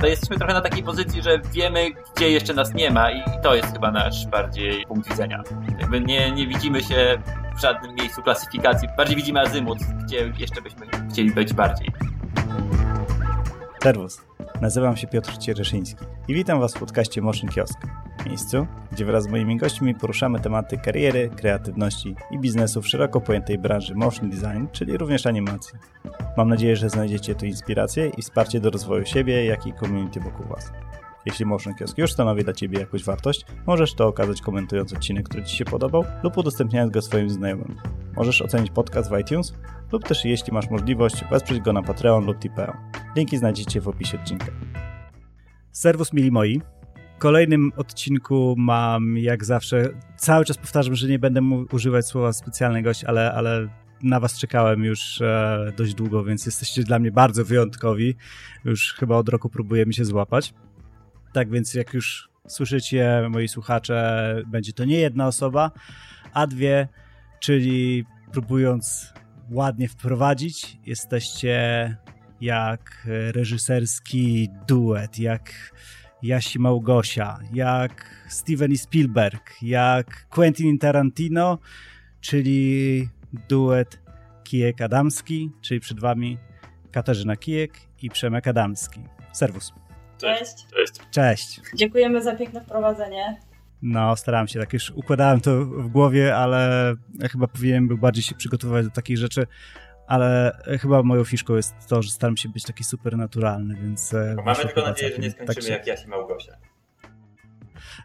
to jesteśmy trochę na takiej pozycji, że wiemy, gdzie jeszcze nas nie ma i to jest chyba nasz bardziej punkt widzenia. Jakby nie, nie widzimy się w żadnym miejscu klasyfikacji, bardziej widzimy azymut, gdzie jeszcze byśmy chcieli być bardziej. Serwus, nazywam się Piotr Ciereszyński i witam Was w podcaście Motion Kiosk, miejscu, gdzie wraz z moimi gośćmi poruszamy tematy kariery, kreatywności i biznesu w szeroko pojętej branży motion design, czyli również animacji. Mam nadzieję, że znajdziecie tu inspirację i wsparcie do rozwoju siebie, jak i community wokół Was. Jeśli Motion Kiosk już stanowi dla Ciebie jakąś wartość, możesz to okazać komentując odcinek, który Ci się podobał lub udostępniając go swoim znajomym. Możesz ocenić podcast w iTunes lub też jeśli masz możliwość, wesprzeć go na Patreon lub Tipeo. Linki znajdziecie w opisie odcinka. Serwus mili moi. Kolejnym odcinku mam, jak zawsze, cały czas powtarzam, że nie będę używać słowa specjalny gość, ale, ale na was czekałem już e, dość długo, więc jesteście dla mnie bardzo wyjątkowi. Już chyba od roku próbujemy się złapać. Tak więc jak już słyszycie, moi słuchacze, będzie to nie jedna osoba, a dwie, czyli próbując ładnie wprowadzić, jesteście jak reżyserski duet, jak Jasi Małgosia, jak Steven Spielberg, jak Quentin Tarantino, czyli duet Kijek Adamski, czyli przed wami Katarzyna Kijek i Przemek Adamski. Serwus. Cześć. Cześć. Cześć. Dziękujemy za piękne wprowadzenie. No, starałem się, tak już układałem to w głowie, ale ja chyba powinienem był bardziej się przygotowywać do takich rzeczy, ale chyba moją fiszką jest to, że staram się być taki super naturalny, więc... E, mamy tylko nadzieję, że nie skończymy tak się... jak Jasi Małgosia.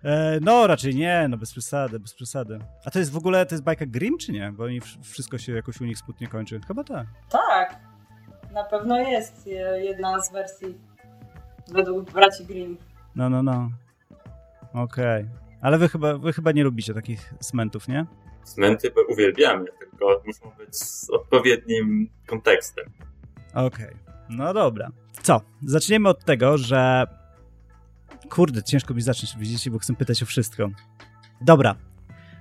E, no, raczej nie, no bez przesady, bez przesady. A to jest w ogóle, to jest bajka Grimm, czy nie? Bo oni wszystko się jakoś u nich smutnie kończy. Chyba tak. Tak, na pewno jest jedna z wersji według braci Grimm. No, no, no. Okej. Okay. Ale wy chyba, wy chyba nie lubicie takich smentów, nie? Smenty uwielbiamy, tylko muszą być z odpowiednim kontekstem. Okej, okay. no dobra. Co? Zaczniemy od tego, że... Kurde, ciężko mi zacząć, widzicie, bo chcę pytać o wszystko. Dobra,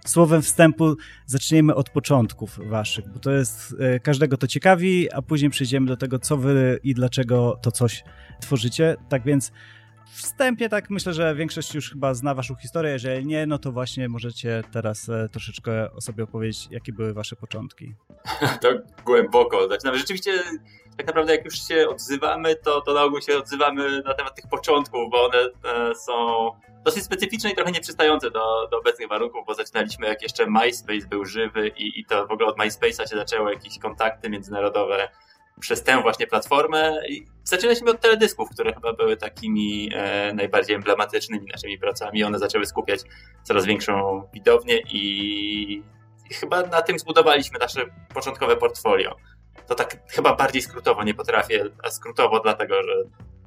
słowem wstępu zaczniemy od początków waszych, bo to jest, e, każdego to ciekawi, a później przejdziemy do tego, co wy i dlaczego to coś tworzycie. Tak więc wstępnie tak myślę, że większość już chyba zna waszą historię, jeżeli nie, no to właśnie możecie teraz e, troszeczkę o sobie opowiedzieć, jakie były wasze początki. to głęboko. Zaczynamy. Rzeczywiście tak naprawdę jak już się odzywamy, to, to na ogół się odzywamy na temat tych początków, bo one e, są dosyć specyficzne i trochę nieprzystające do, do obecnych warunków, bo zaczynaliśmy jak jeszcze MySpace był żywy i, i to w ogóle od MySpace'a się zaczęły jakieś kontakty międzynarodowe przez tę właśnie platformę. I zaczynaliśmy od teledysków, które chyba były takimi e, najbardziej emblematycznymi naszymi pracami. One zaczęły skupiać coraz większą widownię i, chyba na tym zbudowaliśmy nasze początkowe portfolio. To tak chyba bardziej skrótowo nie potrafię, a skrótowo dlatego, że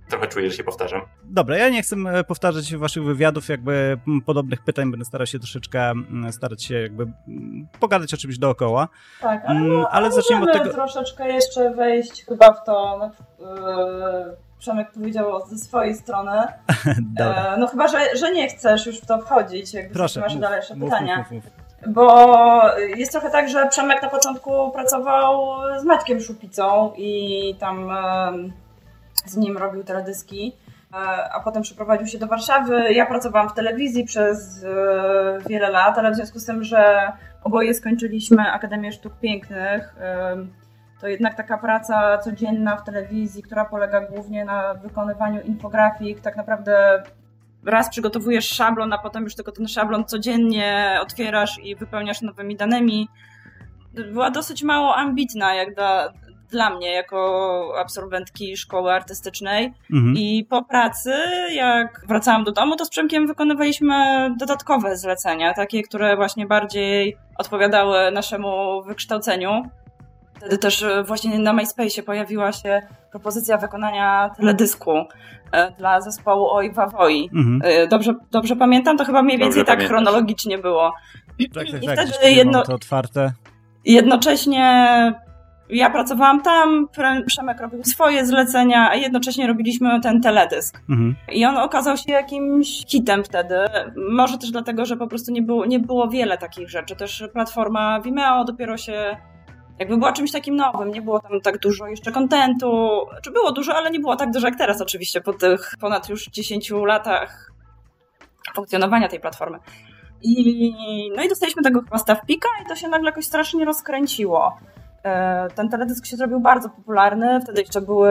trochę czuję, że się powtarzam. Dobra, ja nie chcę e, powtarzać waszych wywiadów, jakby podobnych pytań, będę starał się troszeczkę starać się jakby pogadać o czymś dookoła. Tak, ale, no, ale zacznijmy od tego... troszeczkę jeszcze wejść chyba w to, no, yy, Przemek powiedział ze swojej strony. Dobra. no chyba, że, że nie chcesz już w to wchodzić, jakby Proszę, masz mów, dalsze mów, pytania. Mów, mów, mów. Bo jest trochę tak, że Przemek na początku pracował z Maćkiem Szupicą i tam z nim robił teledyski, e, a potem przeprowadził się do Warszawy. Ja pracowałam w telewizji przez e, wiele lat, ale w związku z tym, że oboje skończyliśmy Akademię Sztuk Pięknych, e, to jednak taka praca codzienna w telewizji, która polega głównie na wykonywaniu infografik, tak naprawdę raz przygotowujesz szablon, a potem już tylko ten szablon codziennie otwierasz i wypełniasz nowymi danymi. Była dosyć mało ambitna, jak dla, dla mnie, jako absolwentki szkoły artystycznej. Mhm. I po pracy, jak wracałam do domu, to z Przemkiem wykonywaliśmy dodatkowe zlecenia, takie, które właśnie bardziej odpowiadały naszemu wykształceniu. Wtedy też właśnie na MySpace pojawiła się propozycja wykonania teledysku e, dla zespołu Oj Wawoi. Mhm. E, dobrze, dobrze pamiętam? To chyba mniej więcej dobrze tak pamiętasz. chronologicznie było. Tak, tak, I tak. Wtedy jedno... to otwarte. Jednocześnie ja pracowałam tam, Przemek robił swoje zlecenia, a jednocześnie robiliśmy ten teledysk. Mhm. I on okazał się jakimś hitem wtedy. Może też dlatego, że po prostu nie było, nie było wiele takich rzeczy. Też platforma Vimeo dopiero się jakby była czymś takim nowym, nie było tam tak dużo jeszcze kontentu, czy było dużo, ale nie było tak dużo jak teraz oczywiście po tych ponad już 10 latach funkcjonowania tej platformy. I, no i dostaliśmy tego chyba Pika i to się nagle jakoś strasznie rozkręciło. E, ten teledysk się zrobił bardzo popularny, wtedy jeszcze były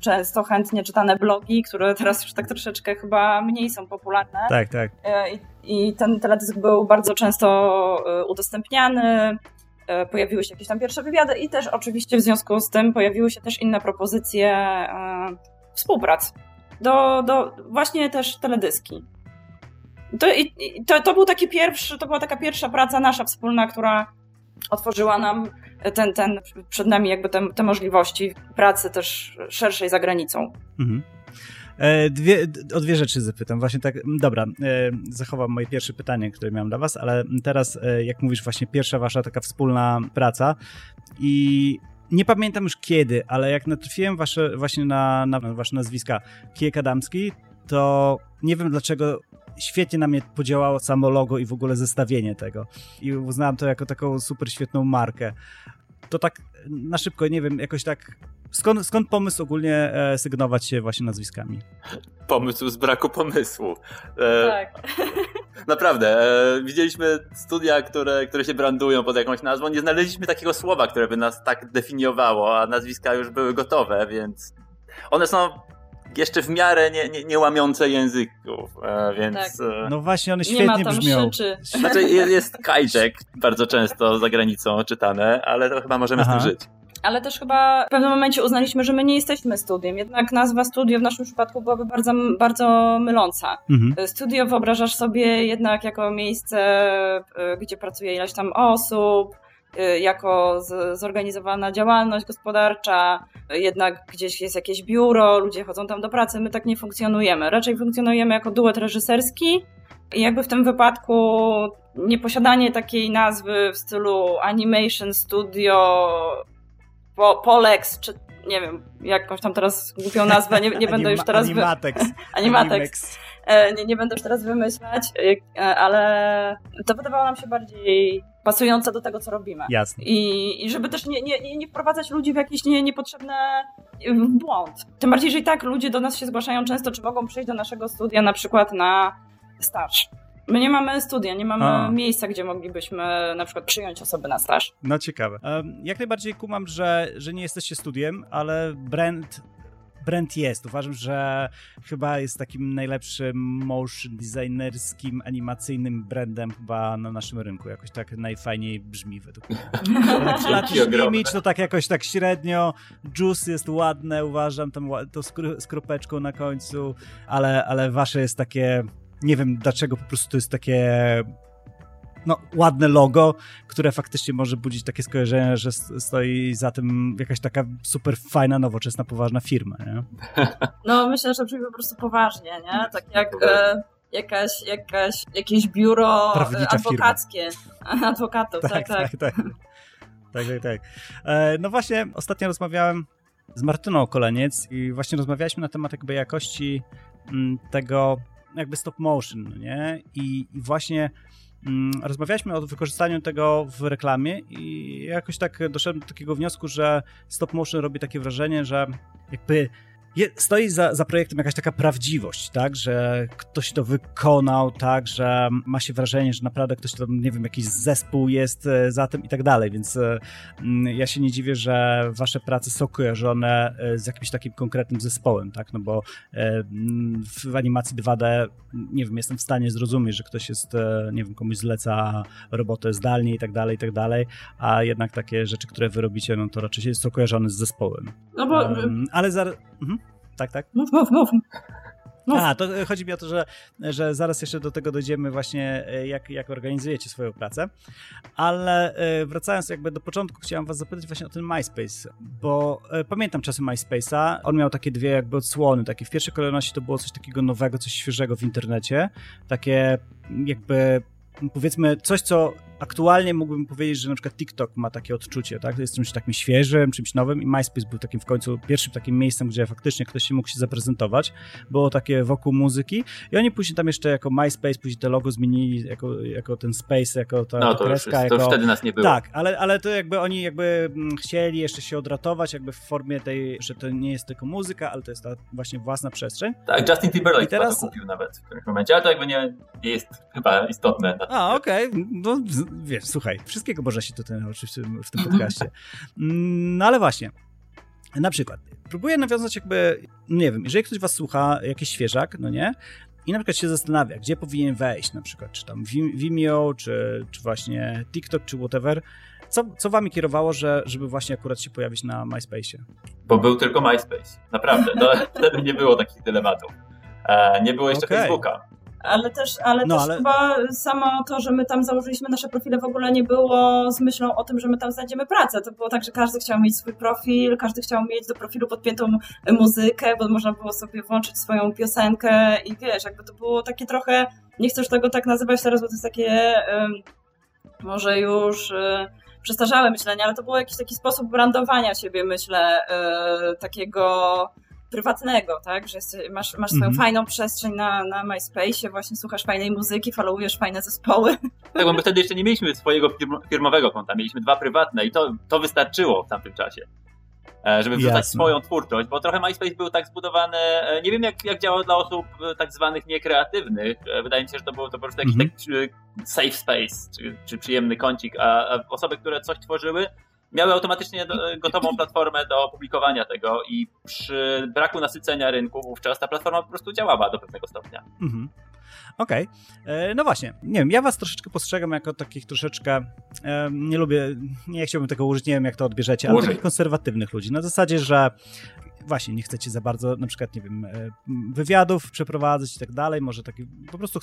często chętnie czytane blogi, które teraz już tak troszeczkę chyba mniej są popularne. Tak, tak. E, I, i ten teledysk był bardzo często e, udostępniany, pojawiły się jakieś tam pierwsze wywiady i też oczywiście w związku z tym pojawiły się też inne propozycje współprac do, do właśnie też teledyski. To, i, to, to był taki pierwszy, to była taka pierwsza praca nasza wspólna, która otworzyła nam ten, ten przed nami jakby te, te możliwości pracy też szerszej za granicą. Mhm. E, dwie, o dwie rzeczy zapytam. Właśnie tak, dobra, e, zachowam moje pierwsze pytanie, które miałem dla was, ale teraz, e, jak mówisz, właśnie pierwsza wasza taka wspólna praca i nie pamiętam już kiedy, ale jak natrafiłem wasze, właśnie na, na wasze nazwiska Kijek Adamski, to nie wiem dlaczego świetnie na mnie podziałało samo logo i w ogóle zestawienie tego. I uznałem to jako taką super świetną markę. To tak na szybko, nie wiem, jakoś tak Skąd, skąd, pomysł ogólnie e, sygnować się właśnie nazwiskami? Pomysł z braku pomysłu. E, tak. Naprawdę. E, widzieliśmy studia, które, które się brandują pod jakąś nazwą. Nie znaleźliśmy takiego słowa, które by nas tak definiowało, a nazwiska już były gotowe, więc one są jeszcze w miarę nie, nie, nie łamiące języków, e, więc... Tak. E, no właśnie, one świetnie brzmią. Szyczy. Znaczy jest kajczek bardzo często za granicą czytane, ale to chyba możemy Aha. z tym żyć. Ale też chyba w pewnym momencie uznaliśmy, że my nie jesteśmy studiem. Jednak nazwa studio w naszym przypadku byłaby bardzo, bardzo myląca. Mhm. Studio wyobrażasz sobie jednak jako miejsce, e, gdzie pracuje ileś tam osób, jako zorganizowana działalność gospodarcza, jednak gdzieś jest jakieś biuro, ludzie chodzą tam do pracy, my tak nie funkcjonujemy. Raczej funkcjonujemy jako duet reżyserski i jakby w tym wypadku nieposiadanie takiej nazwy w stylu Animation Studio, po, Polex, czy nie wiem, jakąś tam teraz głupią nazwę, nie, nie będę już teraz... Animatex. Wy... Animatex. E, nie, nie będę już teraz wymyślać, e, ale to wydawało nam się bardziej pasujące do tego, co robimy. Jasne. I, i żeby też nie, nie, nie wprowadzać ludzi w jakieś nie, niepotrzebne błąd. Tym bardziej, że i tak ludzie do nas się zgłaszają często, czy mogą przyjść do naszego studia na przykład na staż. My nie mamy studia, nie mamy A. miejsca, gdzie moglibyśmy na przykład przyjąć osoby na staż. No ciekawe. Jak najbardziej kumam, że, że nie jesteście studiem, ale brand brand jest. Uważam, że chyba jest takim najlepszym motion designerskim, animacyjnym brandem chyba na naszym rynku. Jakoś tak najfajniej brzmi według mnie. Image to tak jakoś tak średnio. Juice jest ładne, uważam, tam to z kropeczką na końcu, ale, ale wasze jest takie nie wiem dlaczego po prostu to jest takie no, ładne logo, które faktycznie może budzić takie skojarzenie, że stoi za tym jakaś taka super fajna, nowoczesna, poważna firma, nie? No, myślę, że brzmi po prostu poważnie, nie? Tak jak e, jakaś, jakaś, jakieś biuro Prawnicza adwokackie. Firma. Adwokatów, tak, tak. Tak, tak. tak, tak, tak. E, no właśnie, ostatnio rozmawiałem z Martyną Koleniec i właśnie rozmawialiśmy na temat jakby jakości mm, tego jakby stop motion, nie? I, i właśnie rozmawialiśmy o wykorzystaniu tego w reklamie i jakoś tak doszedłem do takiego wniosku, że stop motion robi takie wrażenie, że jakby stoi za, za projektem jakaś taka prawdziwość, tak, że ktoś to wykonał, tak, że ma się wrażenie, że naprawdę ktoś tam, nie wiem, jakiś zespół jest e, za tym i tak dalej, więc e, mm, ja się nie dziwię, że wasze prace są kojarzone e, z jakimś takim konkretnym zespołem, tak, no bo mm, w animacji 2D, nie wiem, jestem w stanie zrozumieć, że ktoś jest, nie wiem, komuś zleca robotę zdalnie i tak dalej, i tak dalej, a jednak takie rzeczy, które wy robicie, no to raczej są kojarzone z zespołem. No bo... Um, ale za... Mhm. Tak, tak? Mów, mów, mów. Mów. A, to chodzi mi o to, że, że zaraz jeszcze do tego dojdziemy właśnie, e, jak, jak organizujecie swoją pracę. Ale e, wracając jakby do początku, chciałem was zapytać właśnie o ten MySpace, bo e, pamiętam czasy MySpace'a, on miał takie dwie jakby odsłony, takie w pierwszej kolejności to było coś takiego nowego, coś świeżego w internecie, takie jakby powiedzmy coś, co aktualnie mógłbym powiedzieć, że na przykład TikTok ma takie odczucie, tak? Jest czymś takim świeżym, czymś nowym i MySpace był takim w końcu pierwszym takim miejscem, gdzie faktycznie ktoś się mógł się zaprezentować. Było takie wokół muzyki i oni później tam jeszcze jako MySpace, później te logo zmienili jako, jako ten Space, jako ta, no, to kreska. Już, jako... to wtedy nas nie było. Tak, ale, ale to jakby oni jakby mm, chcieli jeszcze się odratować jakby w formie tej, że to nie jest tylko muzyka, ale to jest ta właśnie własna przestrzeń. Tak, Justin Timberlake I teraz... to kupił nawet w którymś momencie, ale to jakby nie, nie jest chyba istotne. A, okej, okay. no wiesz, słuchaj, wszystkiego można się tutaj nauczyć w tym, w tym podcaście. No ale właśnie, na przykład, próbuję nawiązać jakby, nie wiem, jeżeli ktoś was słucha, jakiś świeżak, no nie, i na przykład się zastanawia, gdzie powinien wejść, na przykład, czy tam Vimeo, czy, czy właśnie TikTok, czy whatever, co, co wami kierowało, że, żeby właśnie akurat się pojawić na MySpace? Bo był tylko MySpace, naprawdę. No, wtedy nie było takich dylematów. E, nie było jeszcze okay. Facebooka. Ale też, ale no, też ale... chyba samo to, że my tam założyliśmy nasze profile w ogóle nie było z myślą o tym, że my tam znajdziemy pracę. To było tak, że każdy chciał mieć swój profil, każdy chciał mieć do profilu podpiętą muzykę, bo można było sobie włączyć swoją piosenkę i wiesz, jakby to było takie trochę, nie chcę już tego tak nazywać teraz, bo to jest takie może już... Um, przestarzałe myślenie, ale to był jakiś taki sposób brandowania siebie, myślę, yy, takiego prywatnego, tak? Że masz, masz swoją mm -hmm. fajną przestrzeń na, na MySpace, właśnie słuchasz fajnej muzyki, followujesz fajne zespoły. Tak, bo my wtedy jeszcze nie mieliśmy swojego firmowego konta, mieliśmy dwa prywatne i to, to wystarczyło w tamtym czasie. E, żeby wrzucać Jasne. swoją twórczość, bo trochę MySpace był tak zbudowany, e, nie wiem jak, jak działa dla osób e, tak zwanych niekreatywnych, wydaje mi się, że to był to po prostu jakiś mm -hmm. taki safe space, czy, czy przyjemny kącik, a, a osoby, które coś tworzyły, miały automatycznie gotową platformę do publikowania tego i przy braku nasycenia rynku wówczas ta platforma po prostu działała do pewnego stopnia. Mhm. Okej. Okay. No właśnie, nie wiem, ja was troszeczkę postrzegam jako takich troszeczkę, e, nie lubię, nie chciałbym tego użyć, nie wiem jak to odbierzecie, ale takich konserwatywnych ludzi. Na zasadzie, że właśnie nie chcecie za bardzo, na przykład, nie wiem, e, wywiadów przeprowadzać i tak dalej, może taki, po prostu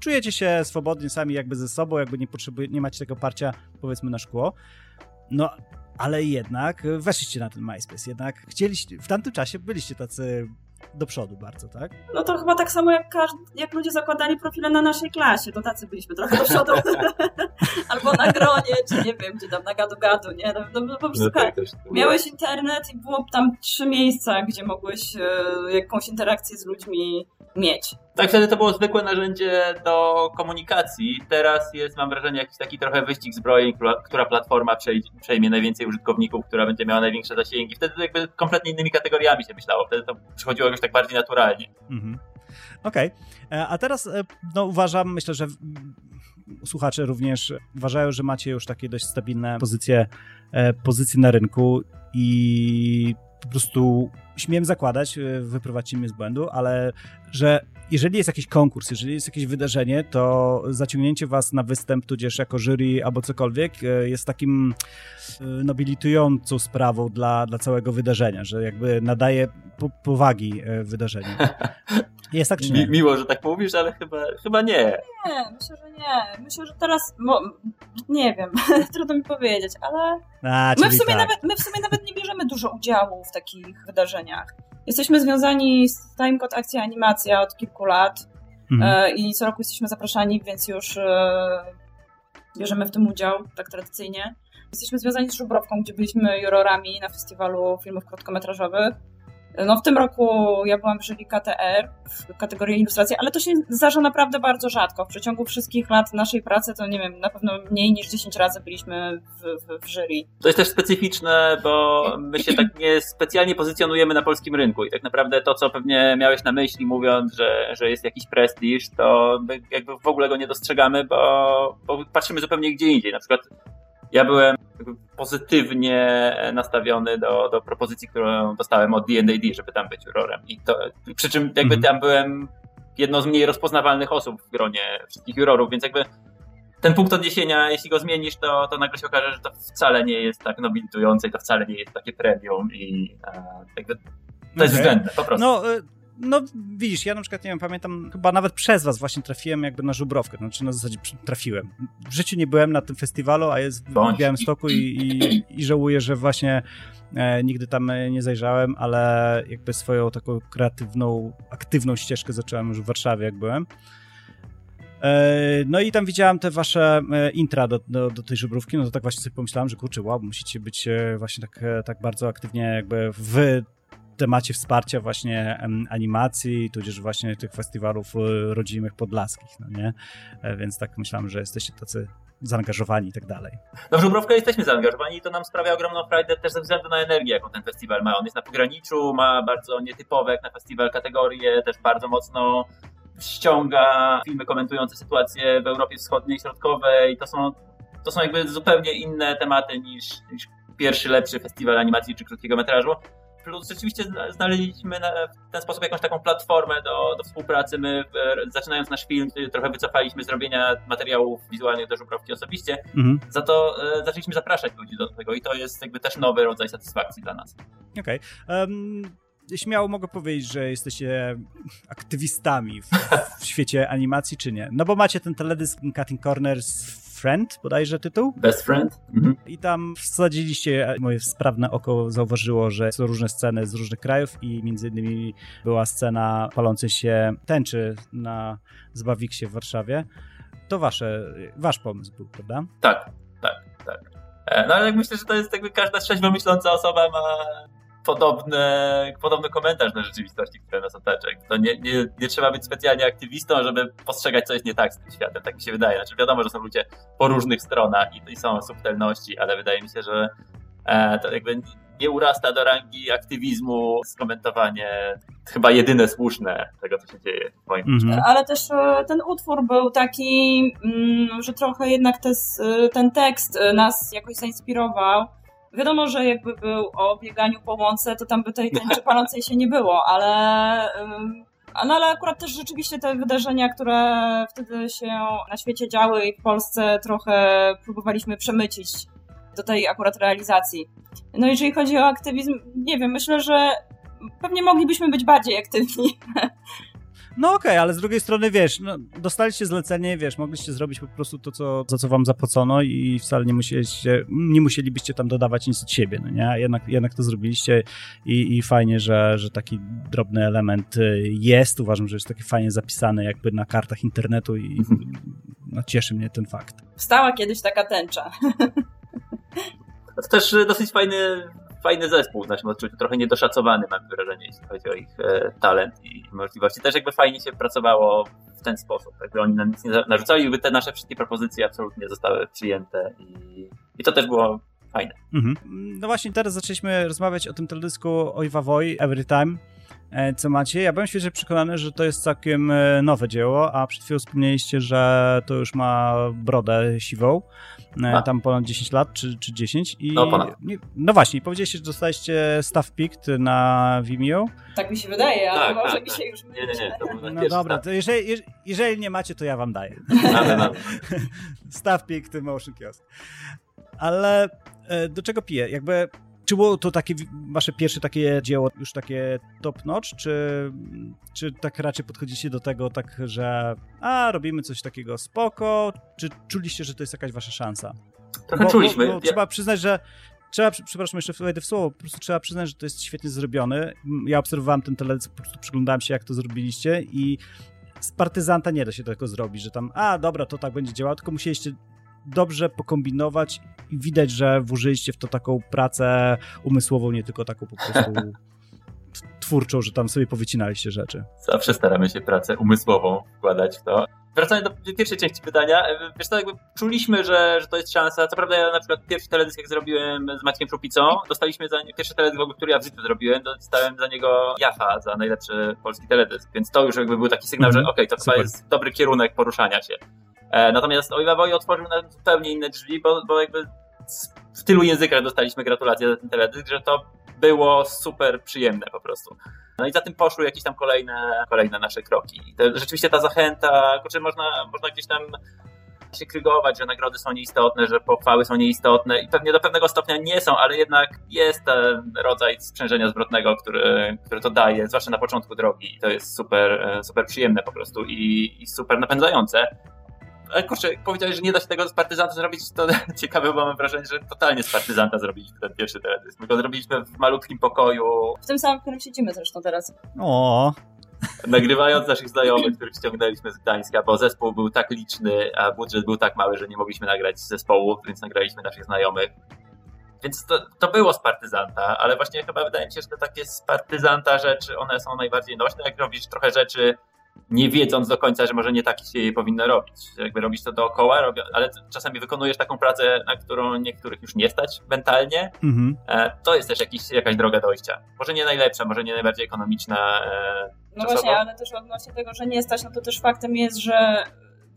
czujecie się swobodnie sami jakby ze sobą, jakby nie potrzebuje, nie macie tego parcia, powiedzmy, na szkło. No, ale jednak weszliście na ten MySpace, jednak chcieliście, w tamtym czasie byliście tacy do przodu bardzo, tak? No to chyba tak samo jak, każdy, jak ludzie zakładali profile na naszej klasie, to tacy byliśmy trochę do przodu. Albo na gronie, czy nie wiem, gdzie tam na gadu-gadu, nie? No, no, no po prostu no, tak, miałeś internet i było tam trzy miejsca, gdzie mogłeś e, jakąś interakcję z ludźmi mieć. Tak, wtedy to było zwykłe narzędzie do komunikacji. Teraz jest, mam wrażenie, jakiś taki trochę wyścig zbrojeń, która platforma przejmie najwięcej użytkowników, która będzie miała największe zasięgi. Wtedy jakby kompletnie innymi kategoriami się myślało. Wtedy to przychodziło już tak bardziej naturalnie. Mhm. Okej. Okay. E, a teraz e, no, uważam, myślę, że słuchacze również uważają, że macie już takie dość stabilne pozycje, e, pozycje na rynku i po prostu śmiem zakładać, wyprowadźcie mnie z błędu, ale że jeżeli jest jakiś konkurs, jeżeli jest jakieś wydarzenie, to zaciągnięcie was na występ, tudzież jako jury albo cokolwiek, e, jest takim e, nobilitującą sprawą dla, dla całego wydarzenia, że jakby nadaje po, powagi wydarzeniu. Jest tak czy nie? miło, że tak mówisz, ale chyba, chyba nie. Nie, myślę, że nie. Myślę, że teraz, mo, nie wiem, trudno mi powiedzieć, ale A, my, w sumie tak. nawet, my w sumie nawet nie bierzemy dużo udziału w takich wydarzeniach. Jesteśmy związani z Timecode Akcja Animacja od kilku lat mhm. E, i co roku jesteśmy zapraszani, więc już e, bierzemy w tym udział, tak tradycyjnie. Jesteśmy związani z Żubrowką, gdzie byliśmy jurorami na festiwalu filmów krótkometrażowych. No w tym roku ja byłam w jury KTR w kategorii ilustracji, ale to się zdarza naprawdę bardzo rzadko. W przeciągu wszystkich lat naszej pracy to nie wiem, na pewno mniej niż 10 razy byliśmy w, w, w jury. To jest też specyficzne, bo my się tak nie specjalnie pozycjonujemy na polskim rynku i tak naprawdę to, co pewnie miałeś na myśli mówiąc, że, że jest jakiś prestiż, to jakby w ogóle go nie dostrzegamy, bo, bo patrzymy zupełnie gdzie indziej. Na przykład ja byłem pozytywnie nastawiony do, do propozycji, którą dostałem od D&D, żeby tam być jurorem. I to, przy czym jakby mhm. tam byłem jedną z mniej rozpoznawalnych osób w gronie wszystkich jurorów, więc jakby ten punkt odniesienia, jeśli go zmienisz, to, to nagle się okaże, że to wcale nie jest tak nobilitujące i to wcale nie jest takie premium i e, jakby to okay. jest względne, po prostu. No, y, no widzisz, ja na przykład, nie wiem, pamiętam, chyba nawet przez was właśnie trafiłem jakby na Żubrowkę, znaczy na zasadzie trafiłem. W życiu nie byłem na tym festiwalu, a jest w Białymstoku i, i, i żałuję, że właśnie e, nigdy tam nie zajrzałem, ale jakby swoją taką kreatywną, aktywną ścieżkę zacząłem już w Warszawie, jak byłem. No i tam widziałem te wasze intra do, do, do tej żebrówki, no to tak właśnie sobie pomyślałem, że kurczę, wow, musicie być właśnie tak, tak bardzo aktywnie jakby w temacie wsparcia właśnie animacji, tudzież właśnie tych festiwalów e, rodzimych podlaskich, no nie? E, więc tak myślałem, że jesteście tacy zaangażowani i tak dalej. No w Żubrowkę jesteśmy zaangażowani i to nam sprawia ogromną frajdę też ze względu na energię, jaką ten festiwal ma. On jest na pograniczu, ma bardzo nietypowe jak na festiwal kategorie, też bardzo mocno ściąga filmy komentujące sytuację w Europie Wschodniej, Środkowej. To są, to są jakby zupełnie inne tematy niż, niż pierwszy, lepszy festiwal animacji czy krótkiego metrażu. Plus rzeczywiście znaleźliśmy w ten sposób jakąś taką platformę do, do współpracy. My zaczynając nasz film, trochę wycofaliśmy z robienia materiałów wizualnych do żubrowki osobiście. Mhm. Za to e, zaczęliśmy zapraszać ludzi do tego i to jest jakby też nowy rodzaj satysfakcji dla nas. Okej. Okay. Um śmiało mogę powiedzieć, że jesteście aktywistami w, w, świecie animacji, czy nie? No bo macie ten teledysk Cutting Corners Friend, bodajże tytuł. Best Friend. Mhm. I tam wsadziliście, moje sprawne oko zauważyło, że są różne sceny z różnych krajów i między innymi była scena palącej się tęczy na Zbawiksie w Warszawie. To wasze, wasz pomysł był, prawda? Tak, tak, tak. E, no ale myślę, że to jest jakby każda trzeźwo myśląca osoba ma podobny, podobny komentarz na rzeczywistości, która nas otacza. To nie, nie, nie trzeba być specjalnie aktywistą, żeby postrzegać, co jest nie tak z tym światem. Tak mi się wydaje. Znaczy wiadomo, że są ludzie po różnych stronach i, i są subtelności, ale wydaje mi się, że e, to jakby nie urasta do rangi aktywizmu skomentowanie chyba jedyne słuszne tego, co się dzieje w moim -hmm. Ale też e, ten utwór był taki, mm, że trochę jednak te, ten tekst e, nas jakoś zainspirował Wiadomo, że jakby był o bieganiu po łące, to tam by tej tęczy palącej się nie było, ale, no ale akurat też rzeczywiście te wydarzenia, które wtedy się na świecie działy i w Polsce trochę próbowaliśmy przemycić do tej akurat realizacji. No jeżeli chodzi o aktywizm, nie wiem, myślę, że pewnie moglibyśmy być bardziej aktywni. No okej, okay, ale z drugiej strony, wiesz, no, dostaliście zlecenie, wiesz, mogliście zrobić po prostu to, co, za co wam zapłacono i wcale nie musieliście, nie musielibyście tam dodawać nic od siebie, no nie? Jednak, jednak to zrobiliście i, i fajnie, że, że taki drobny element y, jest. Uważam, że jest taki fajnie zapisany jakby na kartach internetu i no, cieszy mnie ten fakt. Wstała kiedyś taka tęcza. To też dosyć fajny fajny zespół w naszym odczuciu, trochę niedoszacowany mam wrażenie, jeśli chodzi o ich e, talent i możliwości. Też jakby fajnie się pracowało w ten sposób, jakby oni nam nic nie narzucali, jakby te nasze wszystkie propozycje absolutnie zostały przyjęte i, i to też było fajne. Mhm. No właśnie teraz zaczęliśmy rozmawiać o tym teledysku Ojwa Woj, Every Time. E, co macie. Ja byłem świeżo przekonany, że to jest całkiem e, nowe dzieło, a przed chwilą wspomnieliście, że to już ma brodę siwą, e, a. tam ponad 10 lat, czy, czy 10. I, no ponad. No właśnie, powiedzieliście, że dostaliście staff picked na Vimeo. Tak mi się wydaje, ale tak, może tak, mi się tak. już Nie, nie, nie, to był No dobra, to jeżeli, jeżeli nie macie, to ja wam daję. staff picked Motion Kiosk. Ale do czego piję? Jakby czy było to takie wasze pierwsze takie dzieło, już takie top notch, czy, czy tak raczej podchodzicie do tego tak, że a, robimy coś takiego spoko, czy czuliście, że to jest jakaś wasza szansa? Trochę bo, czuliśmy. Bo, bo. Trzeba przyznać, że trzeba, przepraszam, jeszcze wejdę w słowo, po prostu trzeba przyznać, że to jest świetnie zrobione. Ja obserwowałem ten teledysk, po prostu przyglądałem się, jak to zrobiliście i z partyzanta nie da się tego zrobić, że tam, a dobra, to tak będzie działało, tylko musieliście dobrze pokombinować i widać, że włożyliście w to taką pracę umysłową, nie tylko taką po prostu twórczą, że tam sobie powycinaliście rzeczy. Zawsze staramy się pracę umysłową wkładać w to. Wracając do pierwszej części pytania, wiesz, to jakby czuliśmy, że, że to jest szansa. Co prawda ja na przykład pierwszy teledysk, jak zrobiłem z Maćkiem Szupicą, dostaliśmy za nie, pierwszy teledysk, który ja w życiu zrobiłem, dostałem za niego Jafa, za najlepszy polski teledysk, więc to już jakby był taki sygnał, mm -hmm. że okej, okay, to Super. chyba jest dobry kierunek poruszania się. E, natomiast Ojwa Woj otworzył nam zupełnie inne drzwi, bo, bo jakby w tylu językach dostaliśmy gratulacje za ten teledysk, że to było super przyjemne po prostu. No i za tym poszły jakieś tam kolejne, kolejne nasze kroki. Rzeczywiście ta zachęta, kurczę, można, można gdzieś tam się krygować, że nagrody są nieistotne, że pochwały są nieistotne i pewnie do pewnego stopnia nie są, ale jednak jest ten rodzaj sprzężenia zwrotnego, który, który to daje, zwłaszcza na początku drogi i to jest super, super przyjemne po prostu i, i super napędzające. Ale kurczę, powiedziałeś, że nie da się tego z partyzanta zrobić, to ciekawe, bo mam wrażenie, że totalnie z partyzanta zrobiliśmy ten pierwszy teledysk. My go zrobiliśmy w malutkim pokoju. W tym samym, w którym siedzimy zresztą teraz. O. nagrywając naszych znajomych, których ściągnęliśmy z Gdańska, bo zespół był tak liczny, a budżet był tak mały, że nie mogliśmy nagrać zespołu, więc nagraliśmy naszych znajomych. Więc to, to było z partyzanta, ale właśnie chyba wydaje mi się, że te takie z partyzanta rzeczy, one są najbardziej nośne, jak robisz trochę rzeczy nie wiedząc do końca, że może nie tak się powinno robić. Jakby robisz to dookoła, robię, ale czasami wykonujesz taką pracę, na którą niektórych już nie stać mentalnie. Mhm. E, to jest też jakiś, jakaś droga dojścia. Może nie najlepsza, może nie najbardziej ekonomiczna. E, no właśnie, ale też odnośnie tego, że nie stać, no to też faktem jest, że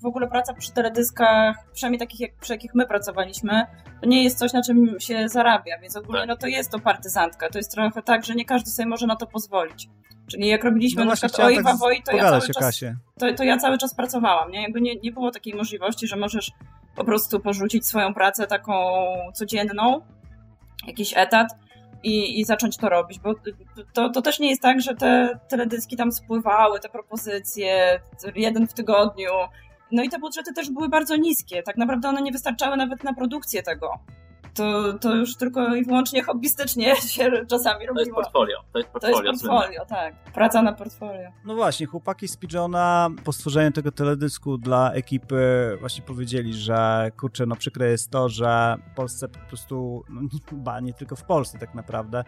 w ogóle praca przy teledyskach, przynajmniej takich, jak, przy jakich my pracowaliśmy, to nie jest coś, na czym się zarabia, więc ogólnie tak. no to jest to partyzantka. To jest trochę tak, że nie każdy sobie może na to pozwolić. Czyli jak robiliśmy no na przykład Oj tak Woi, to ja cały czas, to, to, ja cały czas pracowałam, nie? Jakby nie, nie było takiej możliwości, że możesz po prostu porzucić swoją pracę taką codzienną, jakiś etat i, i zacząć to robić, bo to, to też nie jest tak, że te teledyski tam spływały, te propozycje, jeden w tygodniu, no i te budżety też były bardzo niskie. Tak naprawdę one nie wystarczały nawet na produkcję tego to, to już tylko i wyłącznie hobbystycznie się czasami robiło. To jest portfolio. To jest portfolio, to jest portfolio tak. Praca na portfolio. No właśnie, chłopaki z Pidgeona po stworzeniu tego teledysku dla ekipy właśnie powiedzieli, że kurczę, no przykre jest to, że w Polsce po prostu, no chyba nie tylko w Polsce tak naprawdę,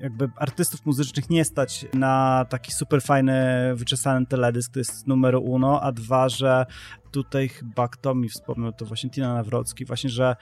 jakby artystów muzycznych nie stać na taki super fajny, wyczesany teledysk, to jest numer uno, a dwa, że tutaj chyba kto mi wspomniał, to właśnie Tina Nawrocki, właśnie, że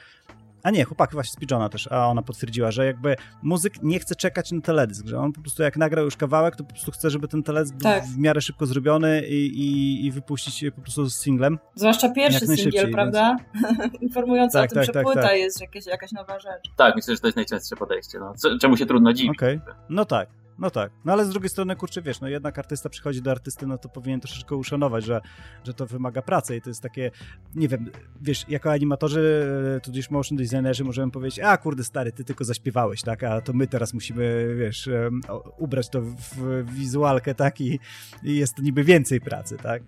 a nie, chłopak właśnie z Pidgeona też, a ona potwierdziła, że jakby muzyk nie chce czekać na teledysk, że on po prostu jak nagrał już kawałek, to po prostu chce, żeby ten teledysk tak. był w miarę szybko zrobiony i, i, i wypuścić po prostu z singlem. Zwłaszcza pierwszy singiel, prawda? Więc... Informujący tak, o tym, tak, że tak, płyta tak. jest jakaś, jakaś nowa rzecz. Tak, myślę, że to jest najczęstsze podejście. No. Czemu się trudno dziwić? Okej, okay. no tak. No tak, no ale z drugiej strony, kurczę, wiesz, no jednak artysta przychodzi do artysty, no to powinien troszeczkę uszanować, że, że to wymaga pracy i to jest takie, nie wiem, wiesz, jako animatorzy, tudzież motion designerzy możemy powiedzieć, a kurde stary, ty tylko zaśpiewałeś, tak, a to my teraz musimy, wiesz, ubrać to w wizualkę, tak, i, i jest niby więcej pracy, tak.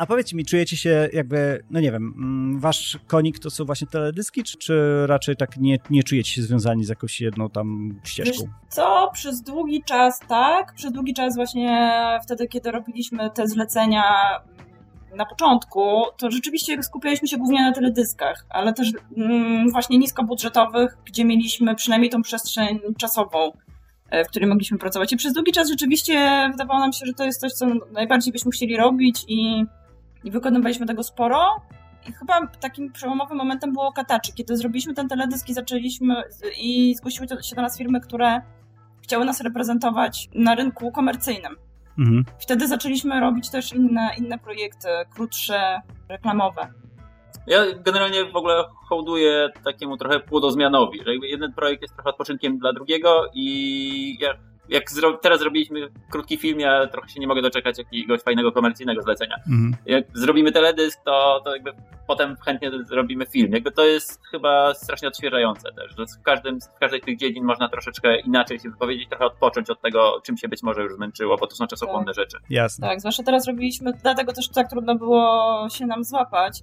A powiedzcie mi, czujecie się jakby, no nie wiem, mm, wasz konik to są właśnie teledyski, czy, czy raczej tak nie, nie czujecie się związani z jakąś jedną tam ścieżką? Wiesz co, przez długi czas tak, przez długi czas właśnie wtedy, kiedy robiliśmy te zlecenia na początku, to rzeczywiście skupialiśmy się głównie na teledyskach, ale też mm, właśnie niskobudżetowych, gdzie mieliśmy przynajmniej tą przestrzeń czasową, e, w której mogliśmy pracować. I przez długi czas rzeczywiście wydawało nam się, że to jest coś, co najbardziej byśmy chcieli robić i i wykonywaliśmy tego sporo. I chyba takim przełomowym momentem było Kataczy, kiedy zrobiliśmy ten teledysk i zaczęliśmy i zgłosiły się do nas firmy, które chciały nas reprezentować na rynku komercyjnym. Mhm. Wtedy zaczęliśmy robić też inne, inne projekty, krótsze, reklamowe. Ja generalnie w ogóle hołduję takiemu trochę płodozmianowi, że jeden projekt jest trochę odpoczynkiem dla drugiego i ja jak zro teraz zrobiliśmy krótki film, ja trochę się nie mogę doczekać jakiegoś fajnego komercyjnego zlecenia. Mhm. Jak zrobimy teledysk, to, to jakby potem chętnie zrobimy film. Jakby to jest chyba strasznie odświeżające też, że w, każdym, w każdej z tych dziedzin można troszeczkę inaczej się wypowiedzieć, trochę odpocząć od tego, czym się być może już zmęczyło, bo to są czasochłonne tak. rzeczy. Jasne. Tak, zwłaszcza teraz robiliśmy, dlatego też tak trudno było się nam złapać,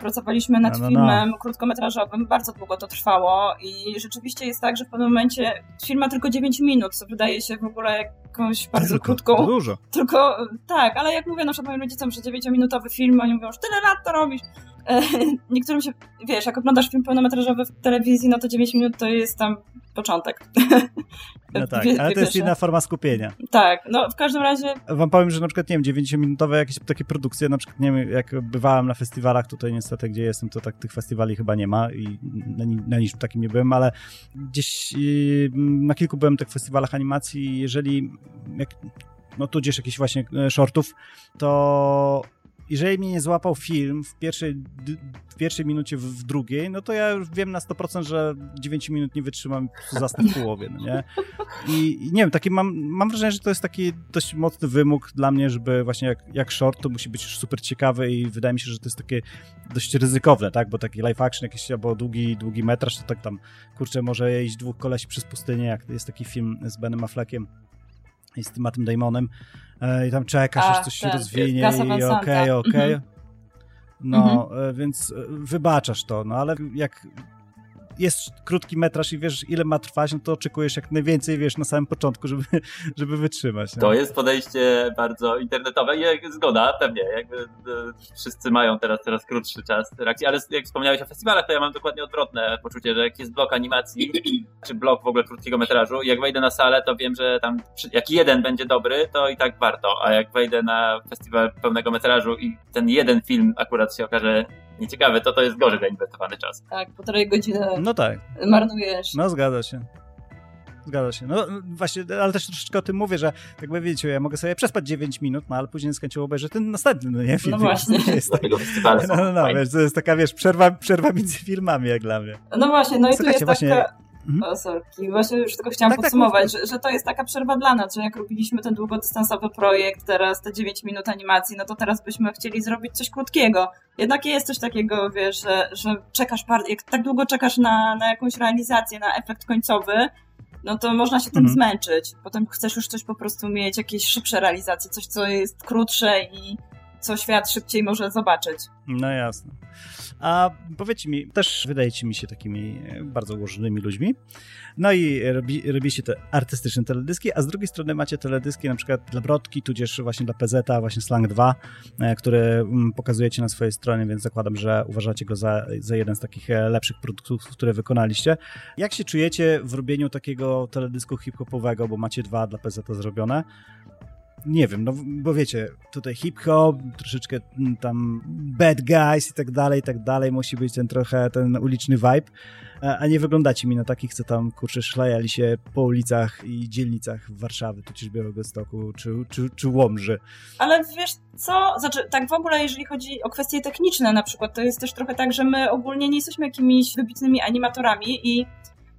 pracowaliśmy nad no, no, filmem no. krótkometrażowym, bardzo długo to trwało i rzeczywiście jest tak, że w pewnym momencie film ma tylko 9 minut, co wydaje się w ogóle jakąś bardzo tylko, krótką. Dużo. Tylko tak, ale jak mówię na przykład moim rodzicom, że 9-minutowy film, oni mówią, że tyle lat to robisz. E, niektórym się, wiesz, jak oglądasz film pełnometrażowy w telewizji, no to 9 minut to jest tam początek. No tak, ale to jest inna forma skupienia. Tak, no w każdym razie... Wam powiem, że na przykład, nie wiem, 9-minutowe jakieś takie produkcje, na przykład, nie wiem, jak bywałem na festiwalach tutaj niestety, gdzie jestem, to tak tych festiwali chyba nie ma i na, na niczym takim nie byłem, ale gdzieś na kilku byłem tych festiwalach animacji jeżeli jak, no tudzież jakichś właśnie e, shortów, to jeżeli mnie nie złapał film w pierwszej, w pierwszej minucie, w, w drugiej, no to ja już wiem na 100%, że 9 minut nie wytrzymam zasnę w połowie, no nie? I, I, nie wiem, taki mam, mam wrażenie, że to jest taki dość mocny wymóg dla mnie, żeby właśnie jak, jak short, to musi być już super ciekawy i wydaje mi się, że to jest takie dość ryzykowne, tak? Bo taki live action jakiś albo długi, długi metraż, to tak tam, kurczę, może iść dwóch kolesi przez pustynię, jak jest taki film z Benem Affleckiem i z tym Mattem Damonem e, i tam czekasz, aż coś się tak, rozwinie i okej, okej. Okay, okay. No, mhm. E, więc e, wybaczasz to, no ale jak jest krótki metraż i wiesz, ile ma trwać, no to oczekujesz jak najwięcej, wiesz, na samym początku, żeby, żeby wytrzymać. To jest podejście bardzo internetowe i zgoda, pewnie, jakby e, wszyscy mają teraz coraz krótszy czas reakcji, ale jak wspomniałeś o festiwalach, to ja mam dokładnie odwrotne poczucie, że jak jest blok animacji, czy blok w ogóle krótkiego metrażu, jak wejdę na salę, to wiem, że tam jak jeden będzie dobry, to i tak warto, a jak wejdę na festiwal pełnego metrażu i ten jeden film akurat się okaże nieciekawy, to to jest gorzej zainwestowany czas. Tak, półtorej godziny no tak. marnujesz. No zgadza się. Zgadza się. No właśnie, ale też troszeczkę o tym mówię, że jakby wiecie, ja mogę sobie przespać 9 minut, no ale później chęcią obejrzę ten następny, no nie? Film, no właśnie. Jest tak, no, no, no, wiesz, to jest taka, wiesz, przerwa, przerwa między filmami jak dla mnie. No właśnie, no i Słuchajcie, tu jest właśnie... taka... Mhm. Sorki. Właśnie już tylko chciałam tak, tak podsumować, tak, że, że to jest taka przerwa dla nas, że jak robiliśmy ten długodystansowy projekt, teraz te 9 minut animacji, no to teraz byśmy chcieli zrobić coś krótkiego. Jednak jest coś takiego, wiesz, że, że czekasz, jak tak długo czekasz na, na jakąś realizację, na efekt końcowy, no to można się tym mhm. zmęczyć. Potem chcesz już coś po prostu mieć, jakieś szybsze realizacje, coś, co jest krótsze i co świat szybciej może zobaczyć. No jasne. A powiedzcie mi, też wydajecie mi się takimi e, bardzo ułożonymi ludźmi. No i robi, robicie te artystyczne teledyski, a z drugiej strony macie teledyski na przykład dla Brodki, tudzież właśnie dla PZ, właśnie Slang 2, e, które mm, pokazujecie na swojej stronie, więc zakładam, że uważacie go za, za jeden z takich e, lepszych produktów, które wykonaliście. Jak się czujecie w robieniu takiego teledysku hip-hopowego, bo macie dwa dla PZ zrobione? Nie wiem, no bo wiecie, tutaj hip-hop, troszeczkę tam bad guys i tak dalej, i tak dalej, musi być ten trochę, ten uliczny vibe, a nie wyglądacie mi na takich, co tam, kurczę, szlajali się po ulicach i dzielnicach Warszawy, tudzież Białegostoku, czy, czy, czy Łomży. Ale wiesz co, znaczy tak w ogóle, jeżeli chodzi o kwestie techniczne na przykład, to jest też trochę tak, że my ogólnie nie jesteśmy jakimiś wybitnymi animatorami i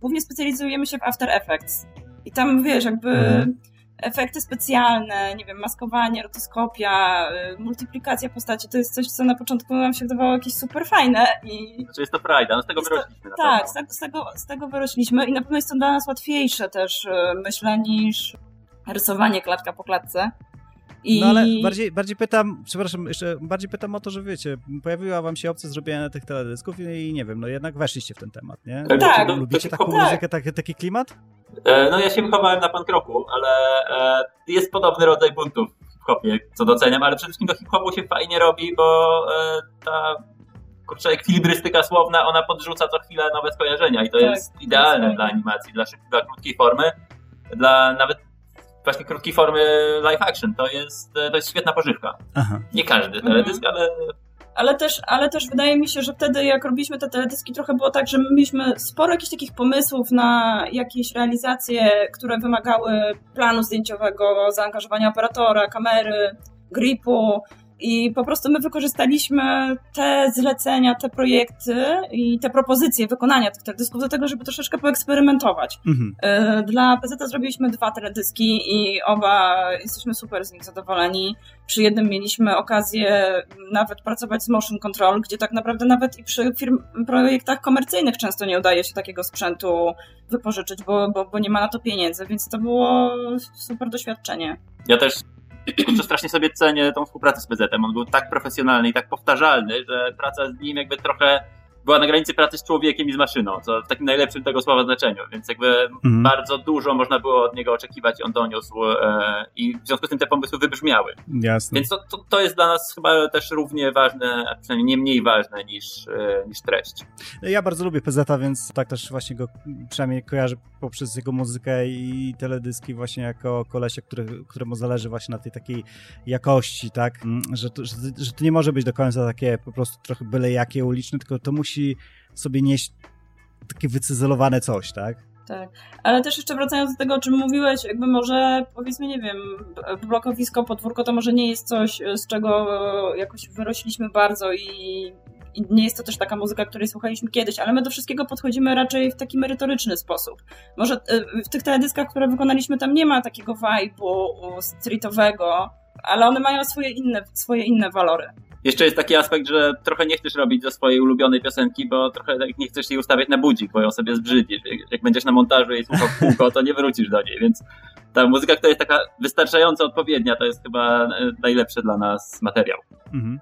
głównie specjalizujemy się w After Effects. I tam, wiesz, jakby... Mhm efekty specjalne, nie wiem, maskowanie, rotoskopia, y, multiplikacja postaci, to jest coś, co na początku nam się wydawało jakieś super fajne i... Znaczy jest to frajda, no z tego wyrośliśmy. To, tak, z, z, tego, z tego wyrośliśmy i na pewno jest to dla nas łatwiejsze też, y, myślę, niż rysowanie klatka po klatce. I... No ale bardziej, bardziej pytam, przepraszam, jeszcze bardziej pytam o to, że wiecie, pojawiła wam się opcja zrobienia tych teledysków i nie wiem, no jednak weszliście w ten temat, nie? Tak. tak. Lubicie taką tak. muzykę, taki, taki klimat? E, no ja się wychowałem na pankroku, ale e, jest podobny rodzaj buntów w hip-hopie, co doceniam, ale przede wszystkim do hip-hopu się fajnie robi, bo e, ta kurczę, ekwilibrystyka słowna, ona podrzuca co chwilę nowe skojarzenia i to tak, jest idealne dla animacji, dla, dla krótkiej formy, dla nawet właśnie krótkiej formy live action. To jest, to jest świetna pożywka. Aha. Nie każdy teledysk, mhm. ale ale też, ale też wydaje mi się, że wtedy jak robiliśmy te teledyski trochę było tak, że my mieliśmy sporo jakichś takich pomysłów na jakieś realizacje, które wymagały planu zdjęciowego, zaangażowania operatora, kamery, gripu, i po prostu my wykorzystaliśmy te zlecenia, te projekty i te propozycje wykonania tych teledysków do tego, żeby troszeczkę poeksperymentować. Mhm. E, dla PZ zrobiliśmy dwa teledyski i oba jesteśmy super z nich zadowoleni. Przy jednym mieliśmy okazję nawet pracować z motion control, gdzie tak naprawdę nawet i przy firm, projektach komercyjnych często nie udaje się takiego sprzętu wypożyczyć, bo, bo, bo nie ma na to pieniędzy, więc to było super doświadczenie. Ja też kurczę, strasznie sobie cenię tą współpracę z PZ-em. On był tak profesjonalny i tak powtarzalny, że praca z nim jakby trochę była na granicy pracy z człowiekiem i z maszyną, co w takim najlepszym tego słowa znaczeniu, więc jakby mhm. bardzo dużo można było od niego oczekiwać i on doniósł e, i w związku z tym te pomysły wybrzmiały. Jasne. Więc to, to, to, jest dla nas chyba też równie ważne, a przynajmniej nie mniej ważne niż, e, niż treść. Ja bardzo lubię PZ, więc tak też właśnie go przynajmniej kojarzę poprzez jego muzykę i teledyski właśnie jako kolesia, który, któremu zależy właśnie na tej takiej jakości, tak, mm, że to, że, że to nie może być do końca takie po prostu trochę byle jakie uliczne, tylko to musi musi sobie nieść takie wycyzelowane coś, tak? Tak, ale też jeszcze wracając do tego, o czym mówiłeś, jakby może powiedzmy, nie wiem, blokowisko, podwórko to może nie jest coś, z czego jakoś wyrośliśmy bardzo i, i nie jest to też taka muzyka, której słuchaliśmy kiedyś, ale my do wszystkiego podchodzimy raczej w taki merytoryczny sposób. Może y, w tych teledyskach, które wykonaliśmy, tam nie ma takiego vibe'u streetowego, ale one mają swoje inne, swoje inne walory. Jeszcze jest taki aspekt, że trochę nie chcesz robić ze swojej ulubionej piosenki, bo trochę nie chcesz jej ustawiać na budzik, bo ją sobie zbrzydzisz. Jak będziesz na montażu i słuchał kółko, to nie wrócisz do niej, więc ta muzyka, która jest taka wystarczająco odpowiednia, to jest chyba e, najlepszy dla nas materiał. Mhm.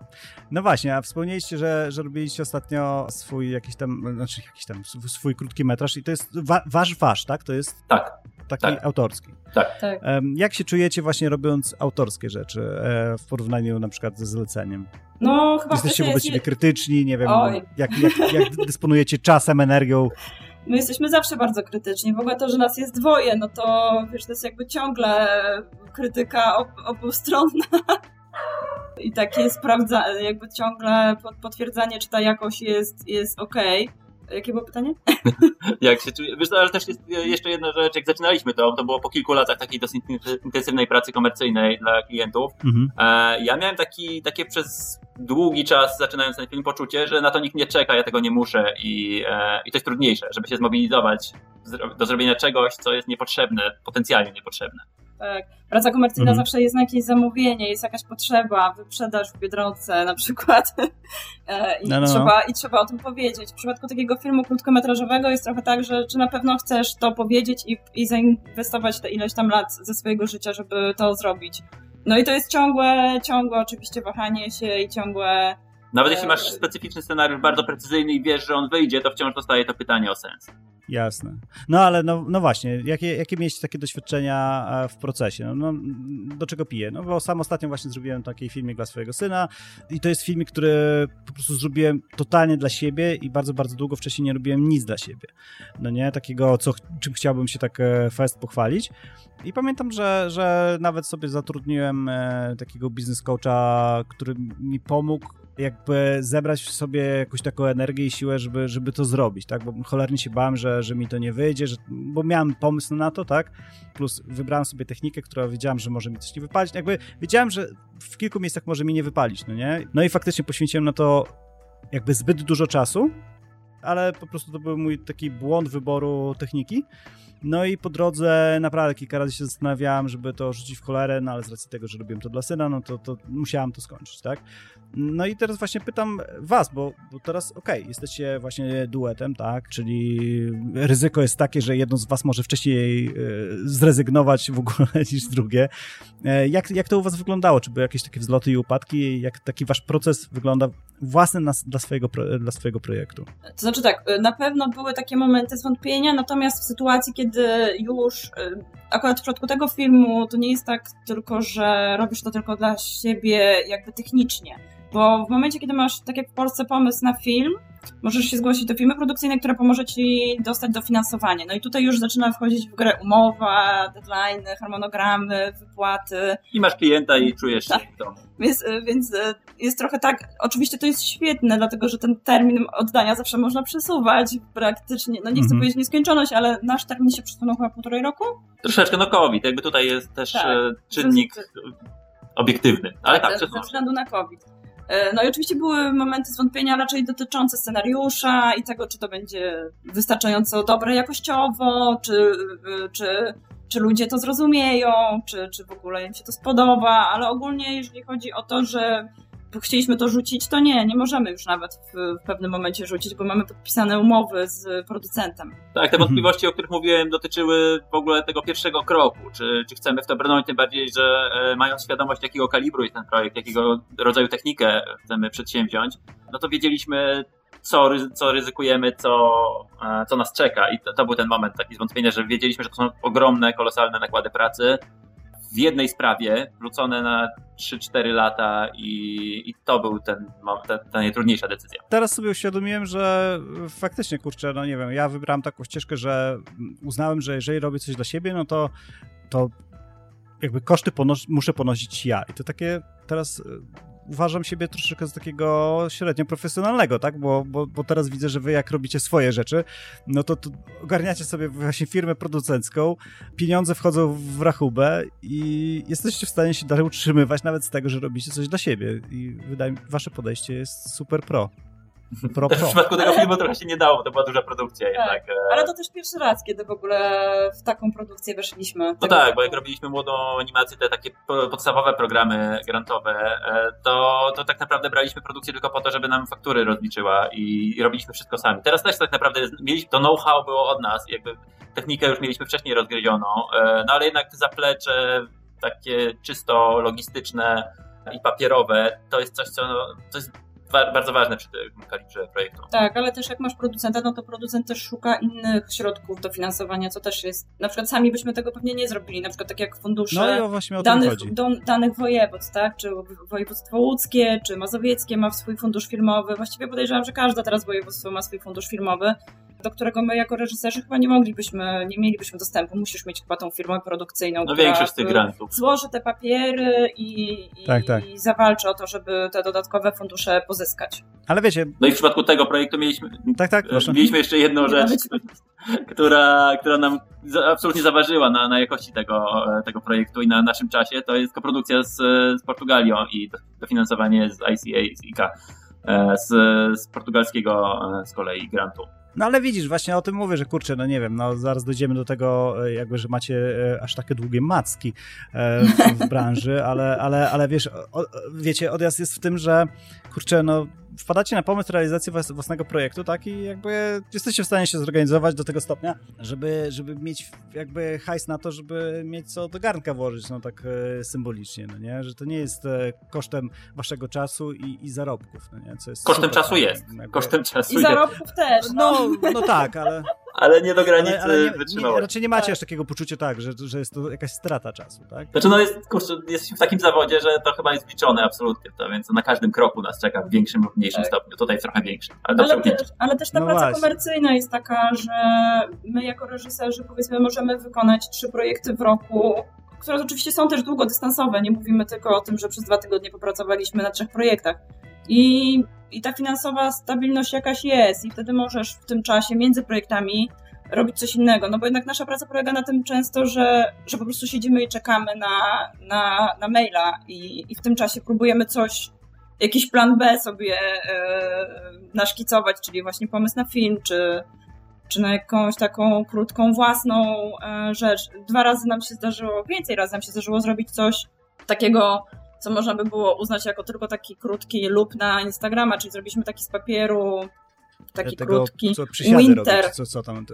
No właśnie, a wspomnieliście, że, że robiliście ostatnio swój jakiś tam, znaczy jakiś tam swój krótki metraż i to jest wa wasz wasz, tak? To jest tak, taki tak. autorski. Tak. tak. Jak się czujecie właśnie robiąc autorskie rzeczy e, w porównaniu na przykład ze zleceniem? No, chyba Jesteście wobec siebie krytyczni, nie wiem, jak, jak, jak dysponujecie czasem, energią? my jesteśmy zawsze bardzo krytyczni. W ogóle to, że nas jest dwoje, no to wiesz, to jest jakby ciągle krytyka ob obustronna. I takie sprawdza, jakby ciągle potwierdzanie, czy ta jakość jest, jest okej. Okay. Jakie było pytanie? jak się czuje? Wiesz, ale też jest jeszcze jedna rzecz, jak zaczynaliśmy to, to było po kilku latach takiej dosyć intensywnej pracy komercyjnej dla klientów. Mhm. E, ja miałem taki, takie przez długi czas, zaczynając ten film, poczucie, że na to nikt nie czeka, ja tego nie muszę i, e, i to jest trudniejsze, żeby się zmobilizować do zrobienia czegoś, co jest niepotrzebne, potencjalnie niepotrzebne. Tak. Praca komercyjna mhm. zawsze jest na jakieś zamówienie, jest jakaś potrzeba, wyprzedaż w Biedronce na przykład e, I, no, no, no. Trzeba, i trzeba o tym powiedzieć. W przypadku takiego filmu krótkometrażowego jest trochę tak, że czy na pewno chcesz to powiedzieć i, i zainwestować te ileś tam lat ze swojego życia, żeby to zrobić. No i to jest ciągłe, ciągłe oczywiście wahanie się i ciągłe nawet jeśli masz e, specyficzny scenariusz bardzo precyzyjny i wiesz, że on wyjdzie, to wciąż dostaje to pytanie o sens. Jasne. No ale no, no właśnie, jakie, jakie mieliście takie doświadczenia e, w procesie? No, no, do czego piję? No bo sam ostatnio właśnie zrobiłem taki filmik dla swojego syna i to jest filmik, który po prostu zrobiłem totalnie dla siebie i bardzo, bardzo długo wcześniej nie robiłem nic dla siebie. No nie? Takiego, co, czym chciałbym się tak e, fest pochwalić. I pamiętam, że, że nawet sobie zatrudniłem e, takiego biznes coacha, który mi pomógł jakby zebrać w sobie jakąś taką energię i siłę, żeby, żeby to zrobić, tak, bo cholernie się bałem, że, że mi to nie wyjdzie, że, bo miałem pomysł na to, tak, plus wybrałem sobie technikę, która wiedziałem, że może mi coś nie wypalić, jakby wiedziałem, że w kilku miejscach może mi nie wypalić, no nie, no i faktycznie poświęciłem na to jakby zbyt dużo czasu, ale po prostu to był mój taki błąd wyboru techniki, no i po drodze naprawdę kilka razy się zastanawiałem, żeby to rzucić w cholerę, no ale z racji tego, że robiłem to dla syna, no to, to musiałem to skończyć, tak? No i teraz właśnie pytam was, bo, bo teraz okej, okay, jesteście właśnie duetem, tak? Czyli ryzyko jest takie, że jedno z was może wcześniej e, zrezygnować w ogóle niż drugie. E, jak, jak to u was wyglądało? Czy były jakieś takie wzloty i upadki? Jak taki wasz proces wygląda własny na, dla, swojego, dla swojego projektu? To znaczy tak, na pewno były takie momenty zwątpienia, natomiast w sytuacji, kiedy już y, akurat w przypadku tego filmu to nie jest tak tylko, że robisz to tylko dla siebie jakby technicznie, bo w momencie, kiedy masz, tak jak w Polsce, pomysł na film, możesz się zgłosić do firmy produkcyjnej, która pomoże ci dostać dofinansowanie. No i tutaj już zaczyna wchodzić w grę umowa, deadline, harmonogramy, wypłaty. I masz klienta i czujesz się tak. w domu. Więc, więc e, jest trochę tak, oczywiście to jest świetne, dlatego że ten termin oddania zawsze można przesuwać praktycznie, no nie chcę mhm. powiedzieć nieskończoność, ale nasz termin się przesunął chyba półtorej roku? Troszeczkę, no COVID, jakby tutaj jest też tak, e, czynnik obiektywny, ale tak, tak ze względu na COVID. E, no i oczywiście były momenty zwątpienia raczej dotyczące scenariusza i tego, czy to będzie wystarczająco dobre jakościowo, czy, e, czy, czy ludzie to zrozumieją, czy, czy w ogóle im się to spodoba, ale ogólnie jeżeli chodzi o to, że chcieliśmy to rzucić, to nie, nie możemy już nawet w, w, pewnym momencie rzucić, bo mamy podpisane umowy z producentem. Tak, te wątpliwości, o których mówiłem, dotyczyły w ogóle tego pierwszego kroku. Czy, czy chcemy w to brnąć, tym bardziej, że e, mając świadomość, jakiego kalibru jest ten projekt, jakiego rodzaju technikę chcemy przedsięwziąć, no to wiedzieliśmy, co, co ryzykujemy, co, e, co nas czeka. I to, to był ten moment taki zwątpienia, że wiedzieliśmy, że to są ogromne, kolosalne nakłady pracy w jednej sprawie, wrzucone na 3-4 lata i, i to był ten, ta, ta najtrudniejsza decyzja. Teraz sobie uświadomiłem, że faktycznie, kurczę, no nie wiem, ja wybrałem taką ścieżkę, że uznałem, że jeżeli robię coś dla siebie, no to, to jakby koszty ponos muszę ponosić ja. I to takie teraz uważam siebie troszeczkę za takiego średnio profesjonalnego, tak? Bo, bo, bo teraz widzę, że wy jak robicie swoje rzeczy, no to, to ogarniacie sobie właśnie firmę producencką, pieniądze wchodzą w rachubę i jesteście w stanie się dalej utrzymywać nawet z tego, że robicie coś dla siebie. I wydaje mi wasze podejście jest super pro. Pro, pro. W przypadku tego filmu trochę się nie dało, bo to była duża produkcja tak. jednak. E. Ale to też pierwszy raz, kiedy w ogóle w taką produkcję weszliśmy. No tak, bo jak robiliśmy młodą animację, te takie podstawowe programy grantowe, e, to, to tak naprawdę braliśmy produkcję tylko po to, żeby nam faktury rozliczyła i, i robiliśmy wszystko sami. Teraz też tak naprawdę mieliśmy, to know-how było od nas, jakby technikę już mieliśmy wcześniej rozgryzioną, no ale jednak zaplecze takie czysto logistyczne i papierowe, to jest coś, co to jest bardzo ważne przy tym kalibrze projektu. Tak, ale też jak masz producenta, no to producent też szuka innych środków dofinansowania, co też jest. Na przykład sami byśmy tego pewnie nie zrobili, na przykład tak jak fundusze no właśnie o danych, do, danych województw, tak? Czy województwo łódzkie, czy mazowieckie ma swój fundusz filmowy. Właściwie podejrzewam, że każde teraz województwo ma swój fundusz filmowy do którego my jako reżyserzy chyba nie moglibyśmy, nie mielibyśmy dostępu. Musisz mieć chyba tą firmę produkcyjną, no, większość tych grantów. złoży te papiery i, i, tak, tak. i zawalczy o to, żeby te dodatkowe fundusze pozyskać. Ale wiecie... No i w przypadku tego projektu mieliśmy, tak, tak, proszę. mieliśmy jeszcze jedną rzecz, która, która nam absolutnie zaważyła na, na jakości tego, tego projektu i na naszym czasie. To jest koprodukcja z, z Portugalią i dofinansowanie z ICA, z ICA, e, z, z portugalskiego e, z kolei grantu. No ale widzisz, właśnie o tym mówię, że kurczę, no nie wiem, no zaraz dojdziemy do tego, e, jakby, że macie e, aż takie długie macki e, w, branży, ale, ale, ale wiesz, o, wiecie, odjazd jest w tym, że kurczę, no wpadacie na pomysł realizacji własnego projektu, tak, i jakby jesteście w stanie się zorganizować do tego stopnia, żeby, żeby mieć jakby hajs na to, żeby mieć co do garnka włożyć, no tak e, symbolicznie, no nie, że to nie jest e, kosztem waszego czasu i, i zarobków, no nie, co jest Kosztem super, czasu tak, jest, jakby... kosztem czasu I zarobków też, no. no. No, tak, ale... ale nie do granicy ale, ale nie, nie, Raczej nie macie aż takiego poczucia tak, że, że jest to jakaś strata czasu, tak? Znaczy no jest, kurczę, jesteśmy w takim zawodzie, że to chyba jest liczone absolutnie, to, więc na każdym kroku nas czeka w większym lub mniejszym tak. stopniu. Tutaj w trochę większym. Ale, ale, też, ale też ta no praca właśnie. komercyjna jest taka, że my jako reżyserzy powiedzmy możemy wykonać trzy projekty w roku, które oczywiście są też długodystansowe. Nie mówimy tylko o tym, że przez dwa tygodnie popracowaliśmy na trzech projektach. I, I ta finansowa stabilność jakaś jest, i wtedy możesz w tym czasie między projektami robić coś innego. No bo jednak nasza praca polega na tym często, że, że po prostu siedzimy i czekamy na, na, na maila i, i w tym czasie próbujemy coś, jakiś plan B sobie e, naszkicować, czyli właśnie pomysł na film, czy, czy na jakąś taką krótką własną e, rzecz. Dwa razy nam się zdarzyło, więcej razy nam się zdarzyło zrobić coś takiego, co można by było uznać jako tylko taki krótki lub na Instagrama, czyli zrobiliśmy taki z papieru, taki Tego, krótki co winter. Robić, co, co tam to...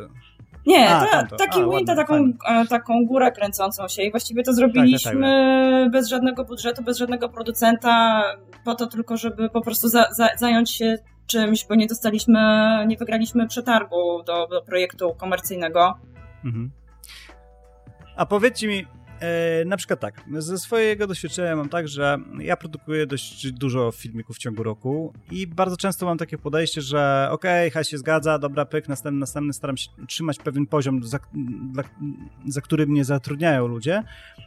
Nie, A, ta, taki A, winter, taką, e, taką górę kręcącą się i właściwie to zrobiliśmy tak, tak, tak. bez żadnego budżetu, bez żadnego producenta, po to tylko, żeby po prostu za, za, zająć się czymś, bo nie dostaliśmy, nie wygraliśmy przetargu do, do projektu komercyjnego. Mhm. A powiedzcie mi, na przykład tak, ze swojego doświadczenia mam tak, że ja produkuję dość dużo filmików w ciągu roku i bardzo często mam takie podejście, że okej, okay, się zgadza, dobra, pyk, następny, następny, staram się trzymać pewien poziom, za, dla, za który mnie zatrudniają ludzie,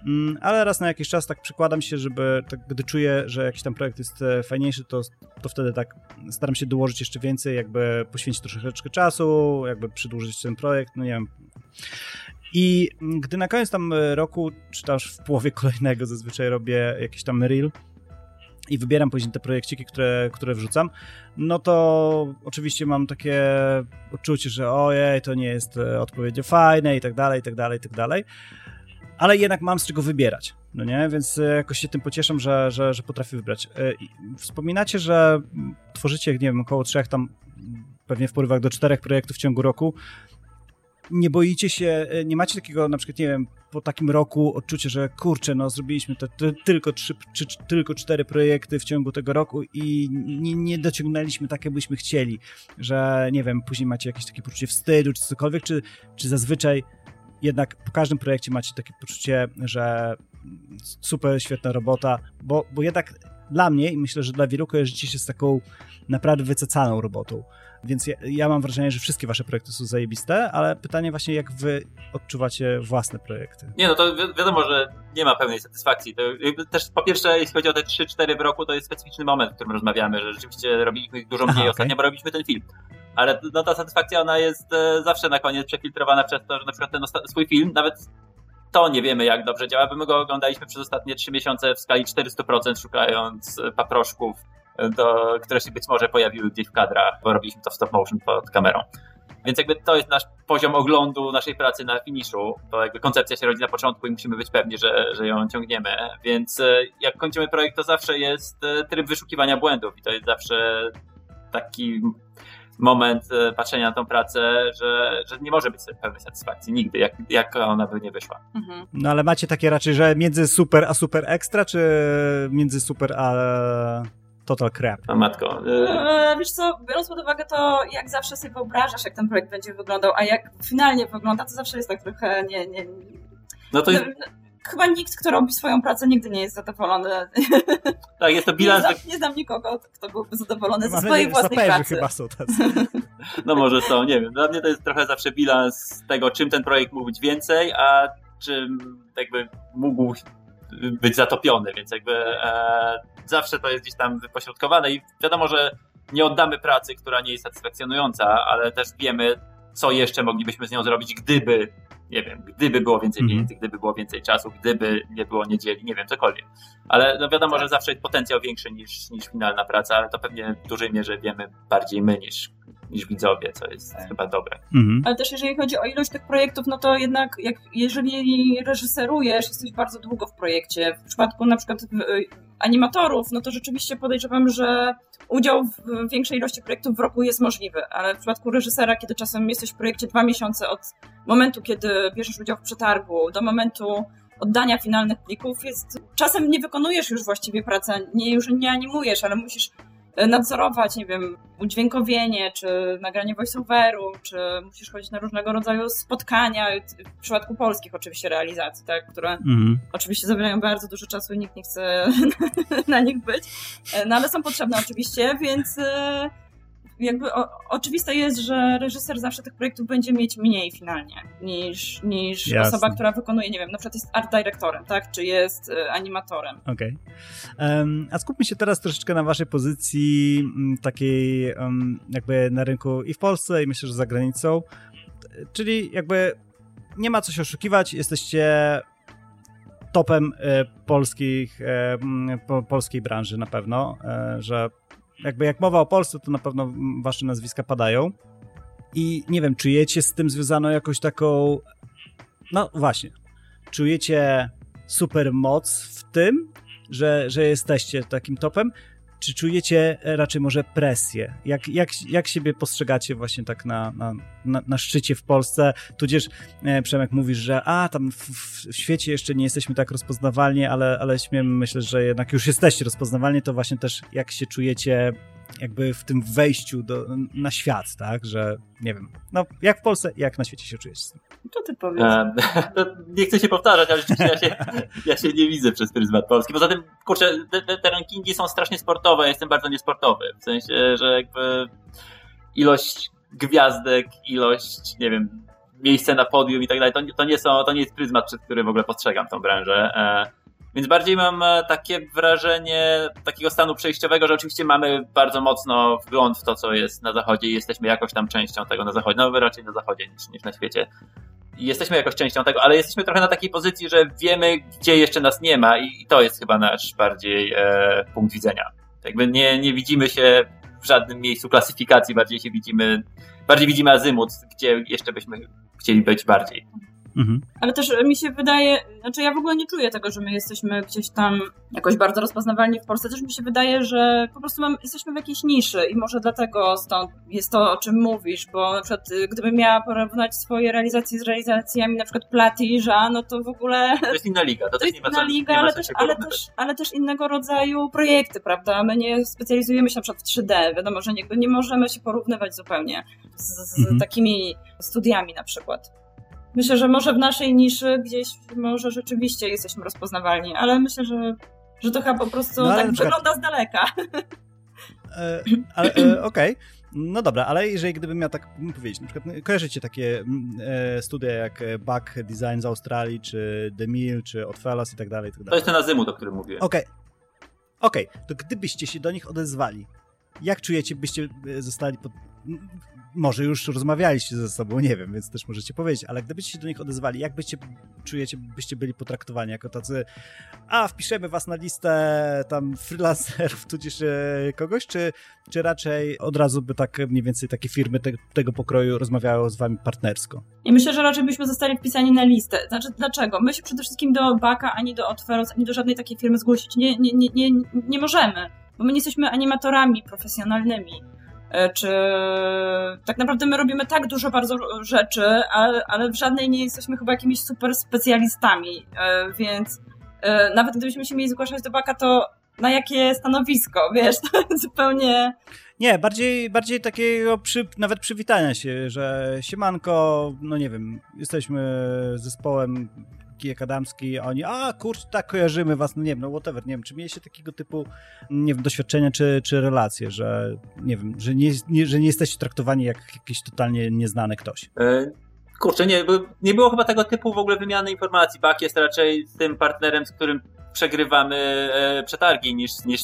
mm, ale raz na jakiś czas tak przykładam się, żeby, tak, gdy czuję, że jakiś tam projekt jest e, fajniejszy, to, to wtedy tak staram się dołożyć jeszcze więcej, jakby poświęcić troszeczkę czasu, jakby przedłużyć ten projekt, no nie wiem, i gdy na koniec tam e, roku, czy też w połowie kolejnego zazwyczaj robię jakiś tam reel i wybieram później te projekciki, które, które wrzucam, no to oczywiście mam takie odczucie, że ojej, to nie jest e, odpowiednio fajne i tak dalej, i tak dalej, i tak dalej. Ale jednak mam z czego wybierać, no nie? Więc e, jakoś się tym pocieszam, że, że, że potrafię wybrać. Wspominacie, że tworzycie, nie wiem, około trzech tam, pewnie w porywach do czterech projektów w ciągu roku nie boicie się, e, nie macie takiego na przykład, nie wiem, po takim roku odczucia, że kurczę, no zrobiliśmy to, to tylko trzy, czy, tylko cztery projekty w ciągu tego roku i nie, nie dociągnęliśmy tak, jakbyśmy chcieli, że nie wiem, później macie jakieś takie poczucie wstydu czy cokolwiek, czy, czy zazwyczaj jednak po każdym projekcie macie takie poczucie, że super, świetna robota, bo, bo jednak dla mnie i myślę, że dla wielu kojarzycie się z taką naprawdę wycecaną robotą. Więc ja, ja, mam wrażenie, że wszystkie wasze projekty są zajebiste, ale pytanie właśnie, jak wy odczuwacie własne projekty? Nie, no to wi wiadomo, że nie ma pełnej satysfakcji. To też po pierwsze, jeśli chodzi o te 3-4 w roku, to jest specyficzny moment, w którym rozmawiamy, że rzeczywiście robiliśmy ich dużo mniej Aha, ostatnio, okay. bo robiliśmy ten film. Ale no, ta satysfakcja, ona jest e, zawsze na koniec przefiltrowana przez to, że na przykład ten swój film, nawet to nie wiemy, jak dobrze działa, bo my go oglądaliśmy przez ostatnie 3 miesiące w skali 400%, szukając paproszków do, które się być może pojawiły gdzieś w kadrach, bo robiliśmy to w stop motion pod kamerą. Więc jakby to jest nasz poziom oglądu naszej pracy na finiszu. To jakby koncepcja się rodzi na początku i musimy być pewni, że, że ją ciągniemy. Więc e, jak kończymy projekt, to zawsze jest e, tryb wyszukiwania błędów i to jest zawsze taki moment e, patrzenia na tą pracę, że, że nie może być pełnej satysfakcji nigdy, jak, jak ona by nie wyszła. Mhm. No ale macie takie raczej, że między super a super ekstra, czy między super a total crap? No matko. E, wiesz co, biorąc pod uwagę to, jak zawsze sobie wyobrażasz, jak ten projekt będzie wyglądał, a jak finalnie wygląda, to zawsze jest tak trochę nie... nie... No to jest... No, chyba nikt, kto robi swoją pracę, nigdy nie jest zadowolony. Tak, jest to bilans. Nie, znam, nie znam nikogo, kto byłby zadowolony ze swojej własnej pracy. chyba są tacy. No może są, nie wiem. Dla mnie to jest trochę zawsze bilans tego, czym ten projekt mógł być więcej, a czym jakby mógł być zatopiony, więc jakby e, zawsze to jest gdzieś tam wypośrodkowane i wiadomo, że nie oddamy pracy, która nie jest satysfakcjonująca, ale też wiemy, co jeszcze moglibyśmy z nią zrobić, gdyby nie wiem, gdyby było więcej mhm. pieniędzy, gdyby było więcej czasu, gdyby nie było niedzieli, nie wiem, cokolwiek. Ale no wiadomo, tak. że zawsze jest potencjał większy niż, niż finalna praca, ale to pewnie w dużej mierze wiemy bardziej my niż, niż widzowie, co jest tak. chyba dobre. Mhm. Ale też jeżeli chodzi o ilość tych projektów, no to jednak jak, jeżeli reżyserujesz, jesteś bardzo długo w projekcie. W przypadku na przykład animatorów, no to rzeczywiście podejrzewam, że udział w większej ilości projektów w roku jest możliwy, ale w przypadku reżysera, kiedy czasem jesteś w projekcie dwa miesiące od momentu, kiedy bierzesz udział w przetargu, do momentu oddania finalnych plików, jest czasem nie wykonujesz już właściwie pracy, nie, już nie animujesz, ale musisz nadzorować, nie wiem, udźwiękowienie, czy nagranie voiceoveru, czy musisz chodzić na różnego rodzaju spotkania, w przypadku polskich oczywiście realizacji, tak, które mhm. oczywiście zabierają bardzo dużo czasu i nikt nie chce na nich być, no ale są potrzebne oczywiście, więc e, jakby o, oczywiste jest, że reżyser zawsze tych projektów będzie mieć mniej finalnie niż, niż osoba, która wykonuje, nie wiem, na przykład jest art dyrektorem, tak, czy jest y, animatorem. Okej. Okay. Um, a skupmy się teraz troszeczkę na waszej pozycji m, takiej um, jakby na rynku i w Polsce i myślę, że za granicą, czyli jakby nie ma co się oszukiwać, jesteście topem e, polskich, e, po, polskiej branży na pewno, e, że jakby jak mowa o Polsce, to na pewno wasze nazwiska padają. I nie wiem, czujecie z tym związaną jakąś taką. No właśnie. Czujecie super moc w tym, że, że jesteście takim topem, czy czujecie raczej może presję? Jak, jak, jak siebie postrzegacie właśnie tak na, na, na, na szczycie w Polsce? Tudzież e, Przemek mówisz, że a, tam w, w, świecie jeszcze nie jesteśmy tak rozpoznawalni, ale, ale śmiem myślę, że jednak już jesteście rozpoznawalni, to właśnie też jak się czujecie jakby w tym wejściu do, na świat, tak, że nie wiem, no jak w Polsce, jak na świecie się czujesz z tym? To ty powiedz. E, nie chcę się powtarzać, ale rzeczywiście ja się, ja się nie widzę przez pryzmat Polski. Poza tym, kurczę, te, te rankingi są strasznie sportowe, ja jestem bardzo niesportowy. W sensie, że jakby ilość gwiazdek, ilość, nie wiem, miejsce na podium i tak dalej, to, to, nie są, to nie jest pryzmat, przez który w ogóle postrzegam tą branżę. E, więc bardziej mam e, takie wrażenie takiego stanu przejściowego, że oczywiście mamy bardzo mocno wgląd w to, co jest na zachodzie i jesteśmy jakoś tam częścią tego na zachodzie. No raczej na zachodzie niż, niż na świecie. I jesteśmy jakoś częścią tego, ale jesteśmy trochę na takiej pozycji, że wiemy, gdzie jeszcze nas nie ma i, to jest chyba nasz bardziej e, punkt widzenia. Jakby nie, nie widzimy się w żadnym miejscu klasyfikacji, bardziej się widzimy, bardziej widzimy azymut, gdzie jeszcze byśmy chcieli być bardziej. Mhm. Ale też mi się wydaje, znaczy ja w ogóle nie czuję tego, że my jesteśmy gdzieś tam jakoś bardzo rozpoznawalni w Polsce. Też mi się wydaje, że po prostu mam, jesteśmy w jakiejś niszy i może dlatego stąd jest to, o czym mówisz, bo na przykład y, gdybym miała porównać swoje realizacje z realizacjami na przykład Platyża, no to w ogóle... To jest inna liga. To, to jest inna liga, ale, też, ale, też, ale też innego rodzaju projekty, prawda? My nie specjalizujemy się na przykład w 3D. Wiadomo, że nie, nie możemy się porównywać zupełnie z, z mhm. takimi studiami na przykład. Myślę, że może w naszej niszy gdzieś może rzeczywiście jesteśmy rozpoznawalni, ale myślę, że, że to chyba po prostu no, tak wygląda z daleka. E, ale e, okej. Okay. No dobra, ale jeżeli gdybym miał tak powiedzieć, na przykład no, kojarzycie takie e, studia jak Back Design z Australii, czy The Mill, czy Otfelas i tak dalej, i tak dalej. To jest ten azymut, o którym mówiłem. Okej. Okay. Okej, okay. to gdybyście się do nich odezwali, jak czujecie, byście zostali pod, może już rozmawialiście ze sobą, nie wiem, więc też możecie powiedzieć, ale gdybyście się do nich odezwali, jak byście czujecie, byście byli potraktowani jako tacy, a wpiszemy was na listę tam freelancerów, tudzież e, kogoś, czy, czy raczej od razu by tak mniej więcej takie firmy te, tego pokroju rozmawiały z wami partnersko? I myślę, że raczej byśmy zostali wpisani na listę. Znaczy, dlaczego? My się przede wszystkim do Baka, ani do Otferos, ani do żadnej takiej firmy zgłosić nie, nie, nie, nie, nie możemy, bo my nie jesteśmy animatorami profesjonalnymi. E, czy tak naprawdę my robimy tak dużo bardzo rzeczy, ale, ale w żadnej nie jesteśmy chyba jakimiś super specjalistami, e, więc e, nawet gdybyśmy się mieli zgłaszać do baka, to na jakie stanowisko, wiesz, to zupełnie... Nie, bardziej, bardziej takiego przy, nawet przywitania się, że siemanko, no nie wiem, jesteśmy zespołem Kijek Adamski, oni, a kurczę, tak kojarzymy was, no nie wiem, no whatever, nie wiem, czy mieliście takiego typu, nie wiem, doświadczenia czy, czy relacje, że nie wiem, że nie, nie, że nie jesteście traktowani jak jakiś totalnie nieznany ktoś? E, kurczę, nie, nie było chyba tego typu w ogóle wymiany informacji. Bak jest raczej tym partnerem, z którym przegrywamy e, przetargi niż, niż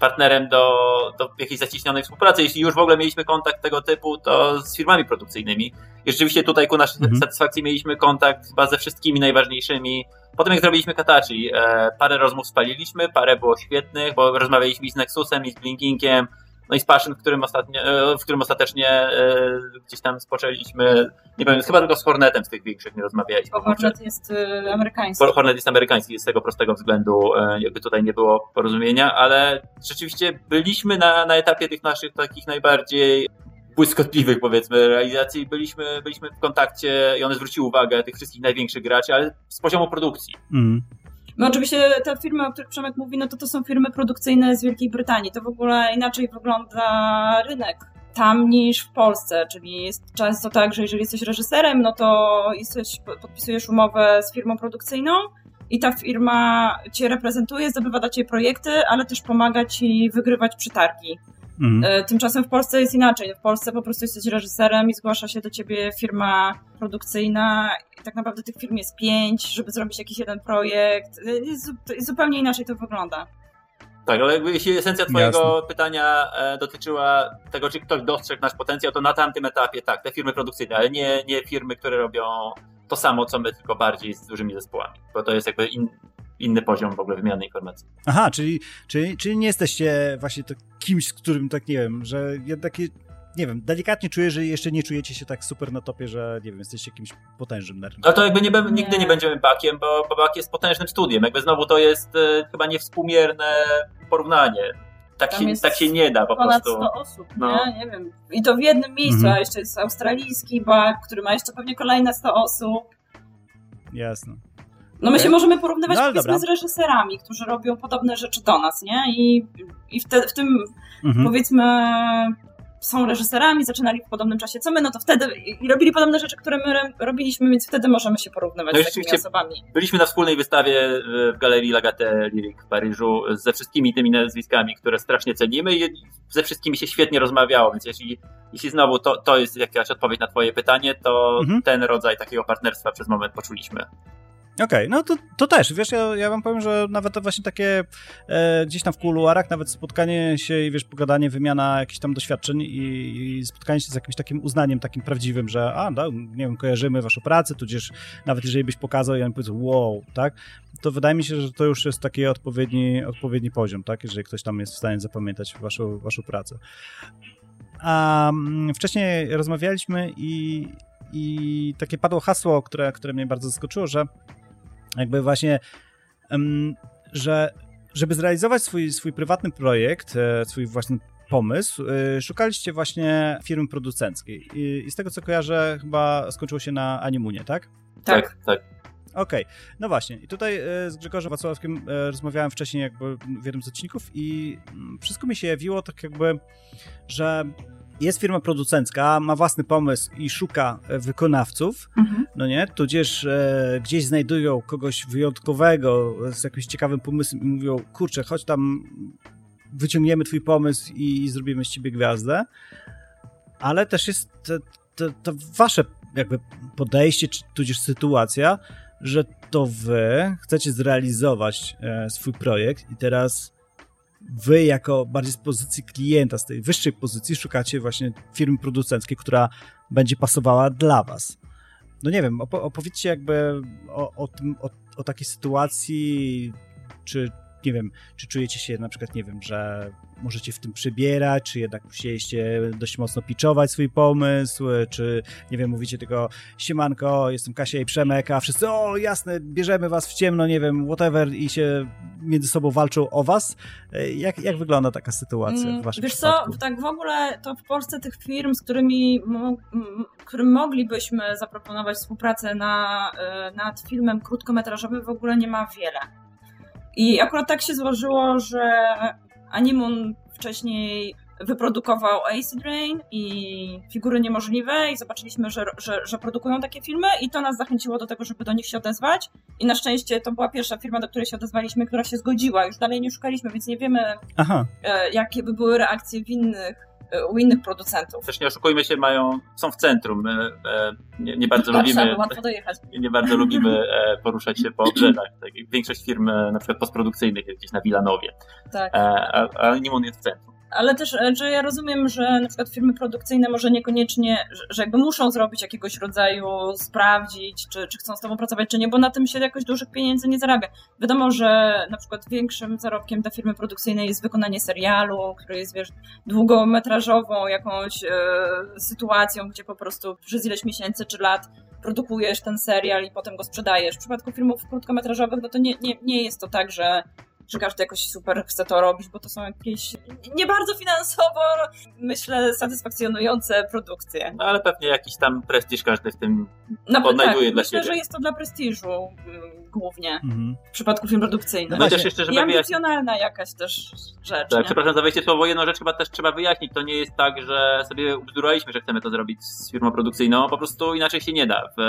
partnerem do, do jakiejś zacieśnionej współpracy. Jeśli już w ogóle mieliśmy kontakt tego typu, to z firmami produkcyjnymi. I rzeczywiście tutaj ku naszej mhm. satysfakcji mieliśmy kontakt chyba ze wszystkimi najważniejszymi. Potem jak zrobiliśmy Katachi, e, parę rozmów spaliliśmy, parę było świetnych, bo rozmawialiśmy z Nexusem i z Blinkingiem, no i z Passion, w którym, ostatnio, e, w którym ostatecznie e, gdzieś tam spoczęliśmy, nie wiem, chyba tylko z Hornetem z tych większych nie rozmawialiśmy. Bo Hornet jest e, amerykański. Hornet jest amerykański z tego prostego względu, jakby tutaj nie było porozumienia, ale rzeczywiście byliśmy na, na etapie tych naszych takich najbardziej błyskotliwych, powiedzmy, realizacji. Byliśmy, byliśmy w kontakcie i one zwróciły uwagę tych wszystkich największych graczy, ale z poziomu produkcji. Mm. No oczywiście te firmy, o których Przemek mówi, no to to są firmy produkcyjne z Wielkiej Brytanii. To w ogóle inaczej wygląda rynek tam niż w Polsce, czyli jest często tak, że jeżeli jesteś reżyserem, no to jesteś, podpisujesz umowę z firmą produkcyjną i ta firma cię reprezentuje, zdobywa dla ciebie projekty, ale też pomaga ci wygrywać przetargi. Mhm. E, tymczasem w Polsce jest inaczej. W Polsce po prostu jesteś reżyserem i zgłasza się do ciebie firma produkcyjna i tak naprawdę tych firm jest pięć, żeby zrobić jakiś jeden projekt. E, zupełnie inaczej to wygląda. Tak, ale jeśli esencja Twojego Jasne. pytania e, dotyczyła tego, czy ktoś dostrzegł nasz potencjał, to na tamtym etapie tak, te firmy produkcyjne, ale nie, nie firmy, które robią to samo, co my, tylko bardziej z dużymi zespołami, bo to jest jakby in, inny poziom w ogóle wymiany informacji. Aha, czyli, czyli, czyli nie jesteście właśnie to kimś, z którym tak nie wiem, że jednak nie wiem, delikatnie czuję, że jeszcze nie czujecie się tak super na topie, że nie wiem, jesteście jakimś potężnym nerdem. No to jakby nie, nigdy nie będziemy bakiem, bo, bo bak jest potężnym studiem. Jakby znowu to jest e, chyba niewspółmierne porównanie. Tak się, tak się nie da po ponad prostu. 100 osób, no. nie? nie wiem. I to w jednym miejscu, mhm. a jeszcze jest australijski bak, który ma jeszcze pewnie kolejne 100 osób. Jasne. No my się możemy porównywać no, powiedzmy z reżyserami, którzy robią podobne rzeczy do nas, nie? I, i w, te, w tym mhm. powiedzmy są reżyserami, zaczynali w podobnym czasie co my, no to wtedy i robili podobne rzeczy, które my robiliśmy, więc wtedy możemy się porównywać no z takimi osobami. Byliśmy na wspólnej wystawie w Galerii Lagate Lyric w Paryżu ze wszystkimi tymi nazwiskami, które strasznie cenimy i ze wszystkimi się świetnie rozmawiało, więc jeśli, jeśli znowu to, to jest jakaś odpowiedź na twoje pytanie, to mhm. ten rodzaj takiego partnerstwa przez moment poczuliśmy. Okej, okay, no to, to też, wiesz, ja, ja wam powiem, że nawet to właśnie takie e, gdzieś tam w kuluarach, nawet spotkanie się i wiesz, pogadanie, wymiana jakichś tam doświadczeń i, i, spotkanie się z jakimś takim uznaniem takim prawdziwym, że a, no, nie wiem, kojarzymy waszą pracę, tudzież nawet jeżeli byś pokazał i on powiedział wow, tak, to wydaje mi się, że to już jest taki odpowiedni, odpowiedni poziom, tak, jeżeli ktoś tam jest w stanie zapamiętać waszą, waszą pracę. A wcześniej rozmawialiśmy i, i takie padło hasło, które, które mnie bardzo zaskoczyło, że jakby właśnie, że żeby zrealizować swój, swój prywatny projekt, e, swój własny pomysł, e, szukaliście właśnie firmy producenckiej. I, I, z tego co kojarzę, chyba skończyło się na Animunie, tak? Tak, tak. tak. Okej, okay. no właśnie. I tutaj e, z Grzegorzem Wacławskim rozmawiałem wcześniej jakby w jednym z odcinków i mm, wszystko mi się jawiło tak jakby, że jest firma producencka, ma własny pomysł i szuka e, wykonawców, mhm. no nie, tudzież e, gdzieś znajdują kogoś wyjątkowego z jakimś ciekawym pomysłem i mówią, kurczę, chodź tam, wyciągniemy twój pomysł i, i zrobimy z ciebie gwiazdę, ale też jest to, to wasze jakby podejście, czy tudzież sytuacja, że to wy chcecie zrealizować e, swój projekt i teraz wy jako bardziej z pozycji klienta, z tej wyższej pozycji szukacie właśnie firmy producenckiej, która będzie pasowała dla was. No nie wiem, opowiedzcie jakby o, o, tym, o, o takiej sytuacji, czy nie wiem, czy czujecie się na przykład, nie wiem, że możecie w tym przebierać, czy jednak musieliście dość mocno pitchować swój pomysł, czy, nie wiem, mówicie tylko siemanko, jestem Kasia i Przemek, a wszyscy, o jasne, bierzemy was w ciemno, nie wiem, whatever i się między sobą walczą o was. Jak, jak wygląda taka sytuacja w waszym Wiesz przypadku? co, tak w ogóle to w Polsce tych firm, z którymi którym moglibyśmy zaproponować współpracę na, e, nad filmem krótkometrażowym w ogóle nie ma wiele. I akurat tak się złożyło, że Animon wcześniej wyprodukował Acid Rain i Figury Niemożliwe i zobaczyliśmy, że, że, że, produkują takie filmy i to nas zachęciło do tego, żeby do nich się odezwać i na szczęście to była pierwsza firma, do której się odezwaliśmy, która się zgodziła. Już dalej nie szukaliśmy, więc nie wiemy, Aha. E, jakie by były reakcje w innych u innych producentów. Też nie oszukujmy się, mają, są w centrum. My e, nie, nie bardzo lubimy. łatwo dojechać. Nie, bardzo lubimy e, poruszać się po obrzeżach. Tak, większość firm, e, na przykład postprodukcyjnych, jest gdzieś na Wilanowie. Tak. A, a Nimon jest w centrum ale też, e, że ja rozumiem, że na przykład firmy produkcyjne może niekoniecznie, że jakby muszą zrobić jakiegoś rodzaju, sprawdzić, czy, czy chcą z tobą pracować, czy nie, bo na tym się jakoś dużych pieniędzy nie zarabia. Wiadomo, że na przykład większym zarobkiem dla firmy produkcyjnej jest wykonanie serialu, który jest, wiesz, długometrażową jakąś e, sytuacją, gdzie po prostu przez ileś miesięcy czy lat produkujesz ten serial i potem go sprzedajesz. W przypadku filmów krótkometrażowych, no to nie, nie, nie jest to tak, że że każdy jakoś super chce to robić, bo to są jakieś nie bardzo finansowo, myślę, satysfakcjonujące produkcje. No ale pewnie jakiś tam prestiż każdy w tym no, odnajduje tak, dla myślę, siebie. że jest to dla prestiżu głównie mhm. w przypadku film produkcyjnych. No chociaż jeszcze, żeby I ambicjonalna jakaś też rzecz. Tak, nie? przepraszam za wejście słowo, jedną rzecz chyba też trzeba wyjaśnić. To nie jest tak, że sobie ubzduraliśmy, że chcemy to zrobić z firmą produkcyjną, po prostu inaczej się nie da. W,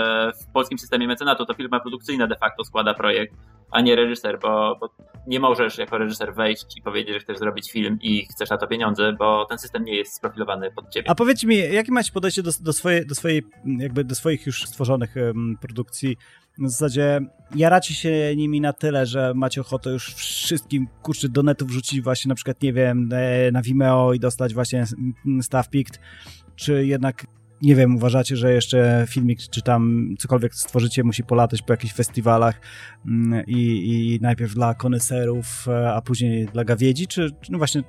w polskim systemie mecenatu to firma produkcyjna de facto składa projekt, a nie reżyser, bo, bo nie możesz jako reżyser wejść i powiedzieć, że chcesz zrobić film i chcesz na to pieniądze, bo ten system nie jest sprofilowany pod ciebie. A powiedz mi, jakie macie podejście do, do, swojej, do swojej, jakby do swoich już stworzonych um, produkcji? W zasadzie jaracie się nimi na tyle, że macie ochotę już wszystkim, kurczę, do netu wrzucić właśnie na przykład, nie wiem, e, na Vimeo i dostać właśnie staff picked, czy jednak nie wiem, uważacie, że jeszcze filmik, czy tam cokolwiek stworzycie, musi polatać po jakichś festiwalach mm, i, i najpierw dla koneserów, e, a później dla gawiedzi, czy no właśnie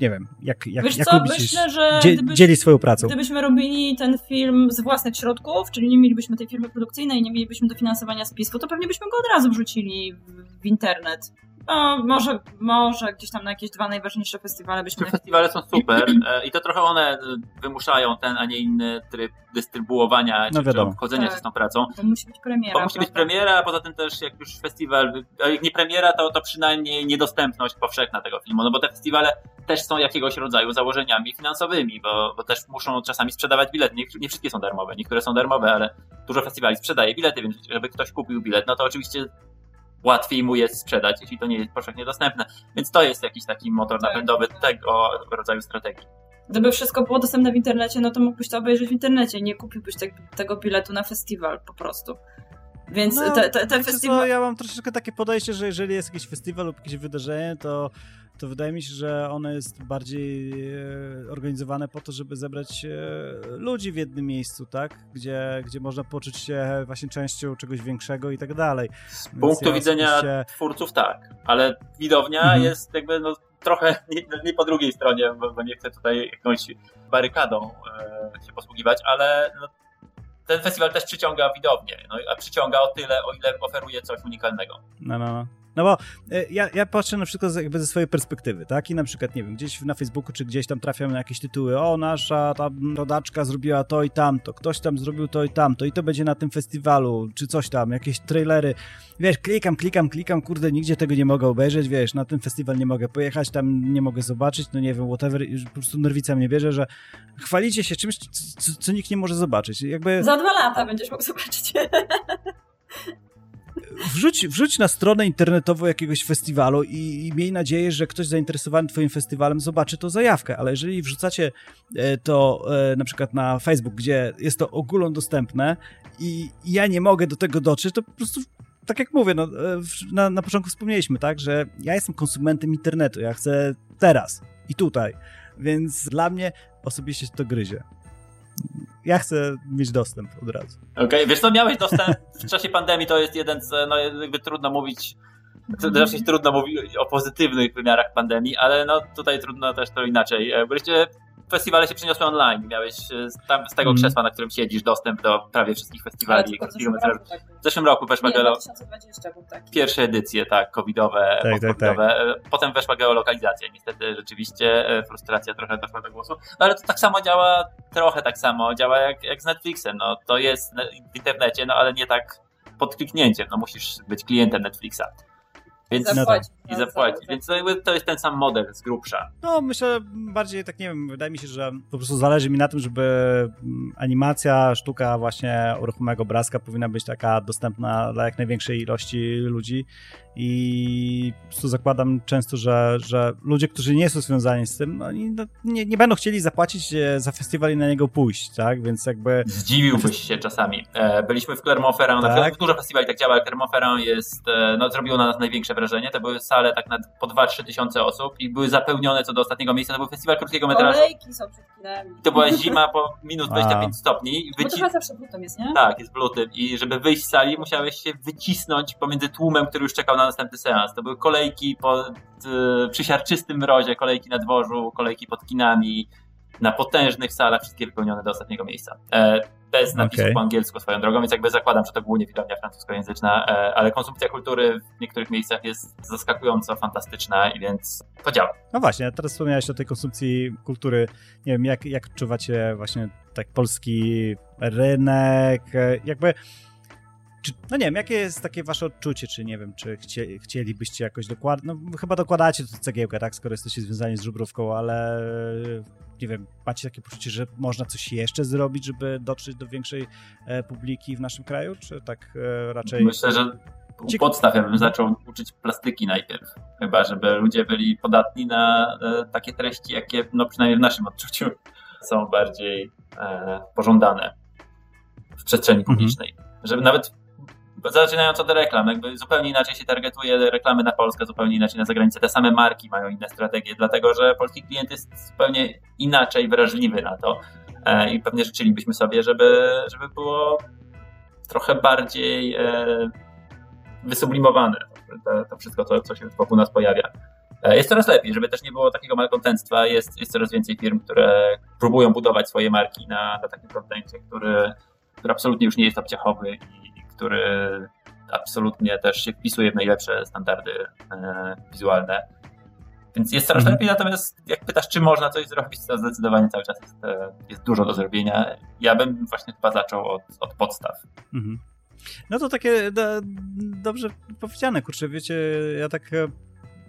nie wiem, jak, jak, Wiesz jak co, lubicie myślę, że dzie, gdybyś, dzielić swoją pracą. Gdybyśmy robili ten film z własnych środków, czyli nie mielibyśmy tej firmy produkcyjnej, nie mielibyśmy dofinansowania z to pewnie byśmy go od razu wrzucili w, w internet. No, może, może gdzieś tam na jakieś dwa najważniejsze festiwale byśmy... Te festiwale są super e, i to trochę one wymuszają ten, a nie inny tryb dystrybuowania no czy, czy wchodzenia tak. się z tą pracą. Bo musi być premiera. Bo musi być premiera, a poza tym też jak już festiwal, a jak nie premiera, to, to przynajmniej niedostępność powszechna tego filmu, no bo te festiwale też są jakiegoś rodzaju założeniami finansowymi, bo, bo też muszą czasami sprzedawać bilety. Nie, nie wszystkie są darmowe, niektóre są darmowe, ale dużo festiwali sprzedaje bilety, więc żeby ktoś kupił bilet, no to oczywiście łatwiej mu jest sprzedać, jeśli to nie jest powszechnie dostępne. Więc to jest jakiś taki motor tak. napędowy tego rodzaju strategii. Gdyby wszystko było dostępne w internecie, no to mógłbyś to obejrzeć w internecie, nie kupiłbyś te, tego biletu na festiwal po prostu. Więc no, te, te, te festiwale... Ja mam troszeczkę takie podejście, że jeżeli jest jakiś festiwal lub jakieś wydarzenie, to to wydaje mi się, że ono jest bardziej e, organizowane po to, żeby zebrać e, ludzi w jednym miejscu, tak? Gdzie, gdzie można poczuć się właśnie częścią czegoś większego i tak dalej. Z Więc punktu ja widzenia oczywiście... twórców tak, ale widownia mhm. jest jakby no, trochę nie, nie, po drugiej stronie, bo, bo, nie chcę tutaj jakąś barykadą e, się posługiwać, ale no, ten festiwal też przyciąga widownię, no, a przyciąga o tyle, o ile oferuje coś unikalnego. No, no, no. No bo e, ja, ja patrzę na przykład jakby ze swojej perspektywy, tak? I na przykład, nie wiem, gdzieś na Facebooku czy gdzieś tam trafiam na jakieś tytuły, o, nasza tam rodaczka zrobiła to i tamto, ktoś tam zrobił to i tamto i to będzie na tym festiwalu, czy coś tam, jakieś trailery. Wiesz, klikam, klikam, klikam, kurde, nigdzie tego nie mogę obejrzeć, wiesz, na ten festiwal nie mogę pojechać, tam nie mogę zobaczyć, no nie wiem, whatever, po prostu nerwica mnie bierze, że chwalicie się czymś, co, co nikt nie może zobaczyć. Jakby... Za dwa lata będziesz mógł zobaczyć. wrzuć, wrzuć na stronę internetową jakiegoś festiwalu i, i miej nadzieję, że ktoś zainteresowany twoim festiwalem zobaczy to zajawkę, ale jeżeli wrzucacie e, to e, na przykład na Facebook, gdzie jest to ogólnodostępne i, i ja nie mogę do tego dotrzeć, to po prostu tak jak mówię, no, na, na początku wspomnieliśmy, tak, że ja jestem konsumentem internetu, ja chcę teraz i tutaj, więc dla mnie osobiście to gryzie. Ja chcę mieć dostęp od razu. Okej, okay, wiesz co, miałeś dostęp w czasie pandemii, to jest jeden z, no jakby trudno mówić Zawsze trudno mówić o pozytywnych wymiarach pandemii, ale no tutaj trudno też to inaczej. E, byliście festiwale się przeniosły online. Miałeś e, tam z tego mm. krzesła, na którym siedzisz, dostęp do prawie wszystkich festiwali. w, zeszłym roku, tak w zeszłym roku weszła Nie, 2020 był taki. Pierwsze edycje, tak, covidowe, tak, tak, tak. E, Potem weszła geolokalizacja. Niestety rzeczywiście frustracja trochę doszła do głosu. No ale to tak samo działa, trochę tak samo działa jak, jak z Netflixem. No to jest w internecie, no ale nie tak pod kliknięciem. No musisz być klientem Netflixa. Więc. No tak. I zapłacić. Więc to jest ten sam model z grubsza. No, myślę bardziej, tak nie wiem, wydaje mi się, że po prostu zależy mi na tym, żeby mm, animacja, sztuka właśnie uruchomego obrazka powinna być taka dostępna dla jak największej ilości ludzi i tu zakładam często, że, że ludzie, którzy nie są związani z tym, oni no, nie, nie będą chcieli zapłacić e, za festiwal i na niego pójść, tak? Więc jakby... Zdziwiłbyś się czasami. E, byliśmy w Clermont-Ferrand, tak? dużo festiwali tak działa, Clermont-Ferrand jest, e, no zrobiło na nas największe wrażenie, to były sale tak na po 2-3 tysiące osób i były zapełnione co do ostatniego miejsca, to był festiwal krótkiego metrażu. Kolejki są przed. To była zima po minus 25 stopni. Wyci... Bo to chyba zawsze w lutym jest, nie? Tak, jest w lutym i żeby wyjść z sali musiałeś się wycisnąć pomiędzy tłumem, który już czekał na następny seans. To były kolejki pod, y, przy siarczystym mrozie, kolejki na dworzu, kolejki pod kinami, na potężnych salach, wszystkie wypełnione do ostatniego miejsca. E, bez napisów okay. po angielsku swoją drogą, więc jakby zakładam, że to głównie widownia francuskojęzyczna, e, ale konsumpcja kultury w niektórych miejscach jest zaskakująco fantastyczna i więc to działa. No właśnie, teraz wspomniałeś o tej konsumpcji kultury. Nie wiem, jak, jak czuwacie właśnie tak polski rynek, e, jakby czy, no nie wiem, jakie jest takie wasze odczucie, czy nie wiem, czy chcie, chcielibyście jakoś dokładnie, no chyba dokładacie tu cegiełkę, tak, skoro jesteście związani z żubrówką, ale nie wiem, macie takie poczucie, że można coś jeszcze zrobić, żeby dotrzeć do większej e, publiki w naszym kraju, czy tak e, raczej... Myślę, że u podstaw ja bym zaczął uczyć plastyki najpierw, chyba, żeby ludzie byli podatni na e, takie treści, jakie, no przynajmniej w naszym odczuciu, są bardziej e, pożądane w przestrzeni publicznej. Mhm. Żeby nawet zaczynając od reklam, jakby zupełnie inaczej się targetuje reklamy na Polskę, zupełnie inaczej na zagranicę. Te same marki mają inne strategie, dlatego że polski klient jest zupełnie inaczej wrażliwy na to. E, I pewnie życzylibyśmy sobie, żeby, żeby było trochę bardziej e, wysublimowane to, to wszystko, co, co się wokół nas pojawia. E, jest coraz lepiej, żeby też nie było takiego malkontentstwa. Jest, jest coraz więcej firm, które próbują budować swoje marki na, na takim kontencie, który, który absolutnie już nie jest obciachowy i który absolutnie też się wpisuje w najlepsze standardy e, wizualne. Więc jest coraz mhm. lepiej, natomiast jak pytasz, czy można coś zrobić, to zdecydowanie cały czas jest, e, jest dużo do zrobienia. Ja bym właśnie chyba zaczął od, od podstaw. Mhm. No to takie do, dobrze powiedziane, kurczę, wiecie, ja tak e,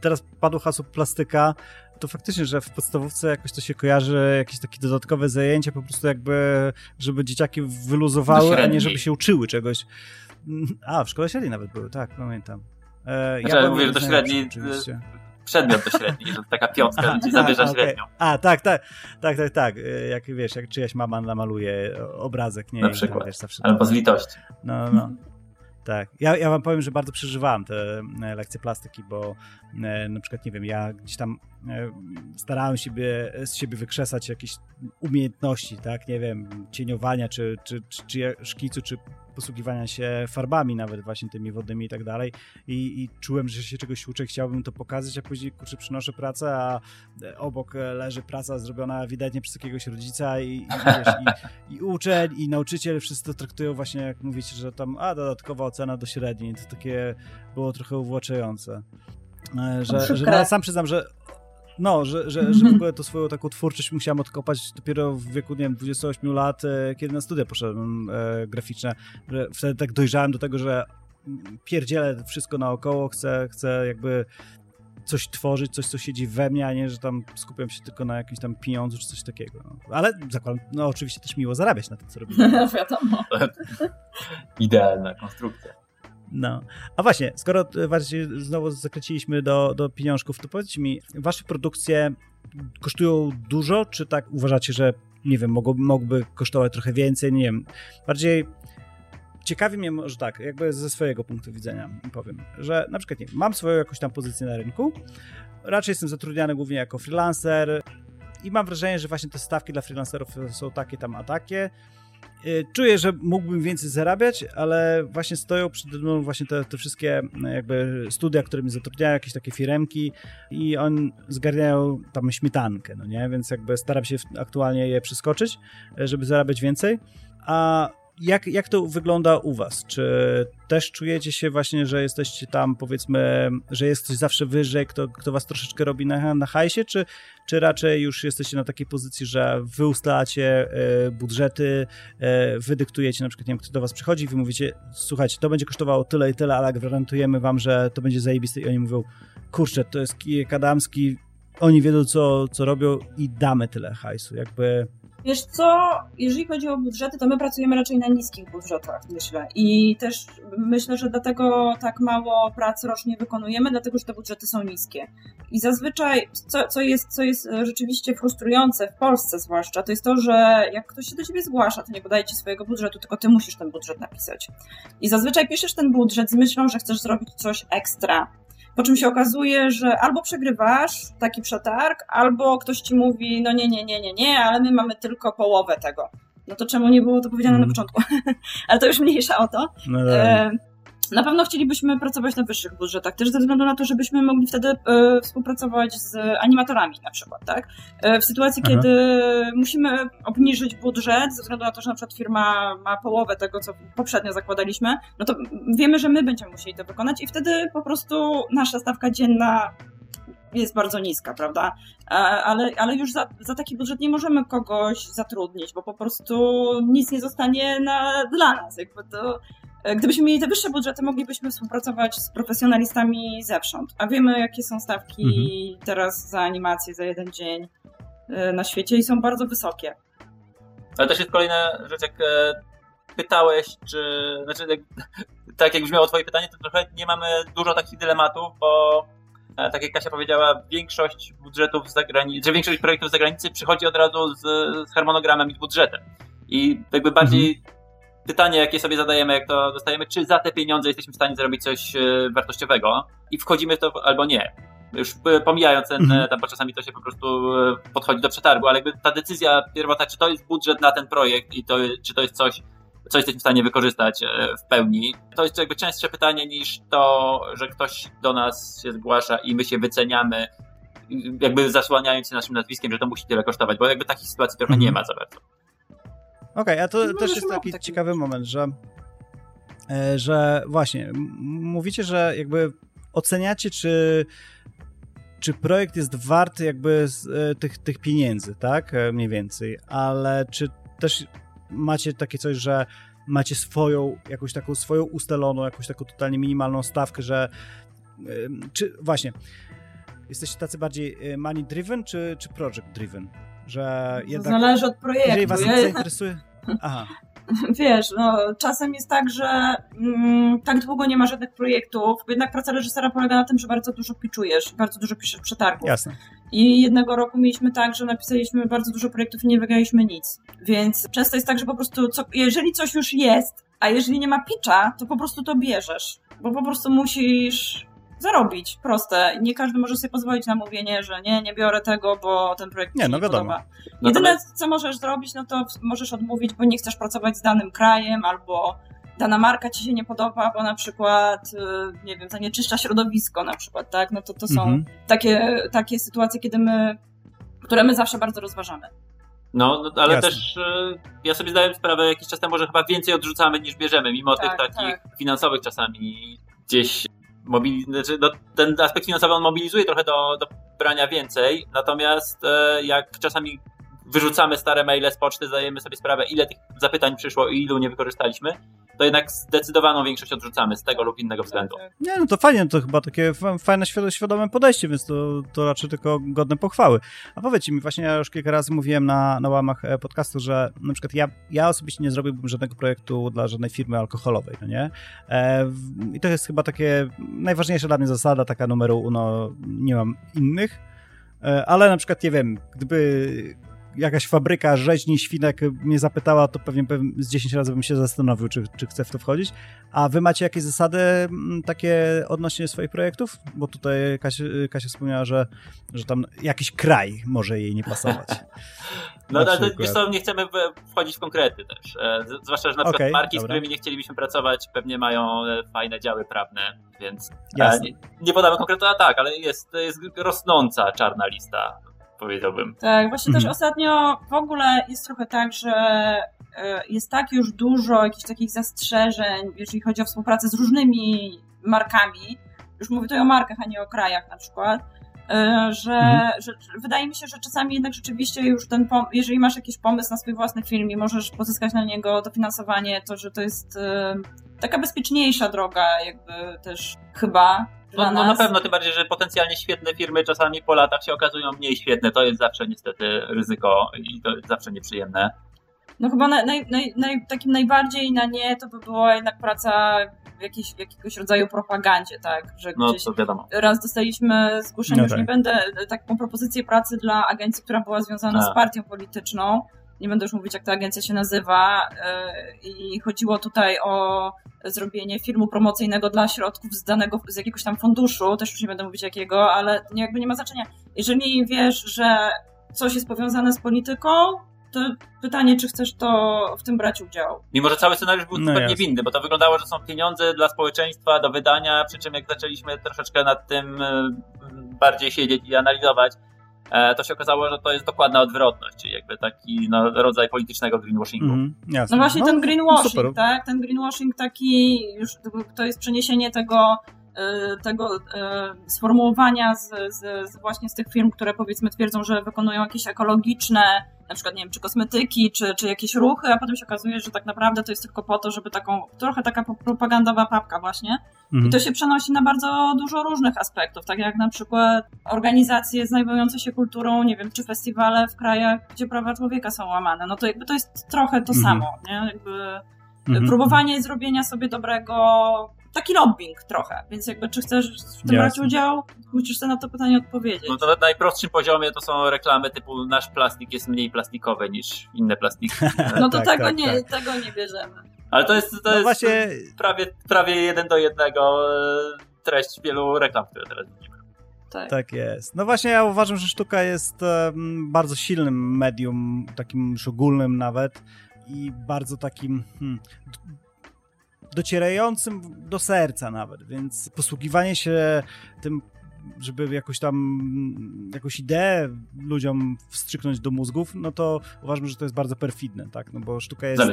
teraz padło hasło plastyka, to faktycznie, że w podstawówce jakoś to się kojarzy, jakieś takie dodatkowe zajęcia, po prostu jakby, żeby dzieciaki wyluzowały, a nie żeby się uczyły czegoś. A, w szkole średniej nawet były, tak, pamiętam. E, znaczy, ja mówię, że do średniej przedmiot do średniej, że taka piątka ci zabierza okay. średnią. A, tak, tak, tak, tak, tak. E, jak wiesz, jak czyjaś mama namaluje obrazek, nie? Na przykład, wiesz, zawsze albo z litości. No, no. Tak. Ja, ja wam powiem, że bardzo przeżywałem te e, lekcje plastyki, bo e, na przykład, nie wiem, ja gdzieś tam e, starałem się z siebie wykrzesać jakieś umiejętności, tak, nie wiem, cieniowania, czy, czy, czy, czy szkicu, czy posługiwania się farbami nawet właśnie tymi wodnymi i tak dalej. I, i czułem, że się czegoś uczę, chciałbym to pokazać, a później kurczę przynoszę pracę, a obok leży praca zrobiona ewidentnie przez jakiegoś rodzica i, i, wiesz, i, i uczeń i nauczyciel. Wszyscy to traktują właśnie jak mówicie, że tam a dodatkowa ocena do średniej, to takie było trochę uwłaczające. E, że, że sam przyznam, że no, że, że, że w ogóle to swoją taką twórczość musiałem odkopać dopiero w wieku, nie wiem, 28 lat, e, kiedy na studia poszedłem e, graficzne. Że wtedy tak dojrzałem do tego, że pierdzielę wszystko naokoło, chcę, chcę jakby coś tworzyć, coś, co siedzi we mnie, a nie, że tam skupiam się tylko na jakimś tam pieniądzu czy coś takiego. No. Ale zakładam, no oczywiście też miło zarabiać na tym, co robię. Wiadomo. Idealna konstrukcja. No. A właśnie, skoro właśnie znowu zakręciliśmy do, do pieniążków, to powiedzcie mi, wasze produkcje kosztują dużo, czy tak uważacie, że nie wiem, mogą, mogłyby kosztować trochę więcej, nie wiem. Bardziej ciekawi mnie może tak, jakby ze swojego punktu widzenia powiem, że na przykład nie mam swoją jakąś tam pozycję na rynku, raczej jestem zatrudniany głównie jako freelancer i mam wrażenie, że właśnie te stawki dla freelancerów są takie tam a takie. Y, czuję, że mógłbym więcej zarabiać, ale właśnie stoją przede mną właśnie te, te wszystkie no, jakby studia, które mi zatrudniają, jakieś takie firemki i on zgarniają tam śmietankę, no nie? Więc jakby staram się aktualnie je przeskoczyć, żeby zarabiać więcej. A jak, jak to wygląda u was? Czy też czujecie się właśnie, że jesteście tam, powiedzmy, że jest ktoś zawsze wyżej, kto, kto was troszeczkę robi na, na hajsie, czy, czy raczej już jesteście na takiej pozycji, że wy ustalacie e, budżety, e, wy dyktujecie, na przykład, nie wiem, kto do was przychodzi, wy mówicie, słuchajcie, to będzie kosztowało tyle i tyle, ale gwarantujemy wam, że to będzie zajebiste i oni mówią, kurczę, to jest kijek adamski, oni wiedzą, co, co robią i damy tyle hajsu, jakby Wiesz co, jeżeli chodzi o budżety, to my pracujemy raczej na niskich budżetach, myślę. I też myślę, że dlatego tak mało prac rocznie wykonujemy, dlatego że te budżety są niskie. I zazwyczaj, co, co, jest, co jest rzeczywiście frustrujące, w Polsce zwłaszcza, to jest to, że jak ktoś się do ciebie zgłasza, to nie podaje ci swojego budżetu, tylko ty musisz ten budżet napisać. I zazwyczaj piszesz ten budżet z myślą, że chcesz zrobić coś ekstra po czym się okazuje, że albo przegrywasz taki przetarg, albo ktoś ci mówi, no nie, nie, nie, nie, nie, ale my mamy tylko połowę tego. No to czemu nie było to powiedziane mm. na mhm. początku? ale to już mniejsza o to. No e, na pewno chcielibyśmy pracować na wyższych budżetach, też ze względu na to, żebyśmy mogli wtedy e, współpracować z animatorami na przykład, tak? E, w sytuacji, Aha. kiedy musimy obniżyć budżet ze względu na to, że na przykład firma ma połowę tego, co poprzednio zakładaliśmy, no to wiemy, że my będziemy musieli to wykonać i wtedy po prostu nasza stawka dzienna jest bardzo niska, prawda? Ale, ale już za, za taki budżet nie możemy kogoś zatrudnić, bo po prostu nic nie zostanie na, dla nas. Jakby to E, gdybyśmy mieli te wyższe budżety, moglibyśmy współpracować z profesjonalistami zewsząd. A wiemy, jakie są stawki mhm. teraz za animację za jeden dzień e, na świecie i są bardzo wysokie. Ale też jest kolejna rzecz, jak e, pytałeś, czy. Znaczy, tak jak brzmiało Twoje pytanie, to trochę nie mamy dużo takich dylematów, bo tak jak Kasia powiedziała, większość budżetów z zagranicy, że większość projektów z zagranicy przychodzi od razu z, z harmonogramem i z budżetem. I jakby bardziej mhm pytanie, jakie sobie zadajemy, jak to dostajemy, czy za te pieniądze jesteśmy w stanie zrobić coś e, wartościowego i wchodzimy w to albo nie. Już pomijając ten, mhm. tam, bo czasami to się po prostu e, podchodzi do przetargu, ale jakby ta decyzja pierwotna, czy to jest budżet na ten projekt i to, czy to jest coś, co jesteśmy w stanie wykorzystać e, w pełni. To jest jakby częstsze pytanie niż to, że ktoś do nas się zgłasza i my się wyceniamy, jakby zasłaniając się naszym nazwiskiem, że to musi tyle kosztować, bo jakby takich sytuacji trochę nie mhm. ma za bardzo. Okej, okay, a to no, też jest taki, taki ciekawy moment, że, e, że właśnie mówicie, że jakby oceniacie, czy, czy projekt jest wart jakby e, tych, tych pieniędzy, tak? Mniej więcej, ale czy też macie takie coś, że macie swoją, jakąś taką swoją ustaloną, jakąś taką totalnie minimalną stawkę, że czy właśnie jesteście tacy bardziej money driven czy, czy project driven? że jednak... To zależy od projektu. Jeżeli was ja... zainteresuje... Aha. Wiesz, no, czasem jest tak, że mm, tak długo nie ma żadnych projektów, jednak praca reżysera polega na tym, że bardzo dużo piczujesz, bardzo dużo piszesz przetargów. Jasne. I jednego roku mieliśmy tak, że napisaliśmy bardzo dużo projektów i nie wygraliśmy nic. Więc często jest tak, że po prostu, co, jeżeli coś już jest, a jeżeli nie ma pitcha, to po prostu to bierzesz. Bo po prostu musisz zarobić. Proste. Nie każdy może sobie pozwolić na mówienie, że nie, nie biorę tego, bo ten projekt nie, no nie wiadomo. podoba. Jedyne, co możesz zrobić, no to możesz odmówić, bo nie chcesz pracować z danym krajem, albo dana marka ci się nie podoba, bo na przykład, y, nie wiem, zanieczyszcza środowisko na przykład, tak? No to, to są mhm. takie, takie sytuacje, kiedy my, które my zawsze bardzo rozważamy. No, no ale Jasne. też y, ja sobie zdałem sprawę jakiś czas temu, że chyba więcej odrzucamy niż bierzemy, mimo tak, tych takich tak. finansowych czasami gdzieś znaczy, no, ten aspekt finansowy on mobilizuje trochę do, do brania więcej, natomiast e, jak czasami wyrzucamy stare maile z poczty, zdajemy sobie sprawę, ile tych zapytań przyszło i ilu nie wykorzystaliśmy, to jednak zdecydowaną większość odrzucamy z tego lub innego względu. Nie, no to fajnie, to chyba takie fajne, świadome podejście, więc to, to raczej tylko godne pochwały. A powiedzcie mi, właśnie ja już kilka razy mówiłem na, na łamach e, podcastu, że na przykład ja, ja osobiście nie zrobiłbym żadnego projektu dla żadnej firmy alkoholowej, no nie? E, I to jest chyba takie najważniejsza dla mnie zasada, taka numeru uno, nie mam innych, e, ale na przykład, nie wiem, gdyby jakaś fabryka rzeźni świnek mnie zapytała, to pewnie, z 10 razy bym się zastanowił, czy, czy chcę w to wchodzić. A wy macie jakieś zasady mm, takie odnośnie swoich projektów? Bo tutaj Kasia, Kasia wspomniała, że, że tam jakiś kraj może jej nie pasować. No, ale to, wiesz co, nie chcemy wchodzić w konkrety też. E, zwłaszcza, że na przykład okay, marki, dobra. z którymi nie chcielibyśmy pracować, pewnie mają e, fajne działy prawne, więc e, nie, nie podamy konkretu, a tak, ale jest, jest rosnąca czarna lista, powiedziałbym. Tak, właśnie mhm. też ostatnio w ogóle jest trochę tak, że jest tak już dużo jakichś takich zastrzeżeń, jeżeli chodzi o współpracę z różnymi markami, już mówię tutaj o markach, a nie o krajach na przykład, E, że, mhm. że, wydaje mi się, że czasami jednak rzeczywiście już ten, jeżeli masz jakiś pomysł na swój własny film i możesz pozyskać na niego dofinansowanie, to że to jest e, taka bezpieczniejsza droga jakby też chyba no, no, na pewno, tym bardziej, że potencjalnie świetne firmy czasami po latach się okazują mniej świetne. To jest zawsze niestety ryzyko i to jest zawsze nieprzyjemne. No chyba naj, naj, naj, takim najbardziej na nie to by była jednak praca w jakiejś, jakiegoś rodzaju propagandzie, tak? Że no, to wiadomo. raz dostaliśmy zgłoszenie, no już tak. nie będę, taką propozycję pracy dla agencji, która była związana A. z partią polityczną. Nie będę już mówić, jak ta agencja się nazywa. Yy, I chodziło tutaj o zrobienie filmu promocyjnego dla środków z danego, z jakiegoś tam funduszu, też już nie będę mówić jakiego, ale jakby nie ma znaczenia. Jeżeli wiesz, że coś jest powiązane z polityką, to pytanie, czy chcesz to w tym brać udział. Mimo, że cały scenariusz był no super niewinny, bo to wyglądało, że są pieniądze dla społeczeństwa do wydania, przy czym jak zaczęliśmy troszeczkę nad tym e, bardziej siedzieć i analizować, e, to się okazało, że to jest dokładna odwrotność, czyli jakby taki no, rodzaj politycznego greenwashingu. Mm, no właśnie no, ten greenwashing, no tak? Ten greenwashing taki, już to jest przeniesienie tego e, tego sformułowania z, z, z, właśnie z tych firm, które powiedzmy twierdzą, że wykonują jakieś ekologiczne na przykład, nie wiem, czy kosmetyki, czy, czy jakieś ruchy, a potem się okazuje, że tak naprawdę to jest tylko po to, żeby taką, trochę taka propagandowa papka właśnie. Mhm. I to się przenosi na bardzo dużo różnych aspektów, tak jak na przykład organizacje zajmujące się kulturą, nie wiem, czy festiwale w krajach, gdzie prawa człowieka są łamane. No to jakby to jest trochę to mhm. samo, nie? Jakby mhm. próbowanie zrobienia sobie dobrego taki lobbying trochę, więc jakby czy chcesz w tym brać udział, musisz sobie na to pytanie odpowiedzieć. No to na najprostszym poziomie to są reklamy typu nasz plastik jest mniej plastikowy niż inne plastiki. no to tak, tego, tak, nie, tak. tego nie bierzemy. Ale to jest, to no jest właśnie... prawie, prawie jeden do jednego e, treść wielu reklam, które teraz widzimy. Tak. tak jest. No właśnie ja uważam, że sztuka jest um, bardzo silnym medium, takim już ogólnym nawet i bardzo takim hmm, docierającym do serca nawet, więc posługiwanie się tym żeby jakoś tam jakąś ideę ludziom wstrzyknąć do mózgów, no to uważam, że to jest bardzo perfidne, tak? No bo sztuka jest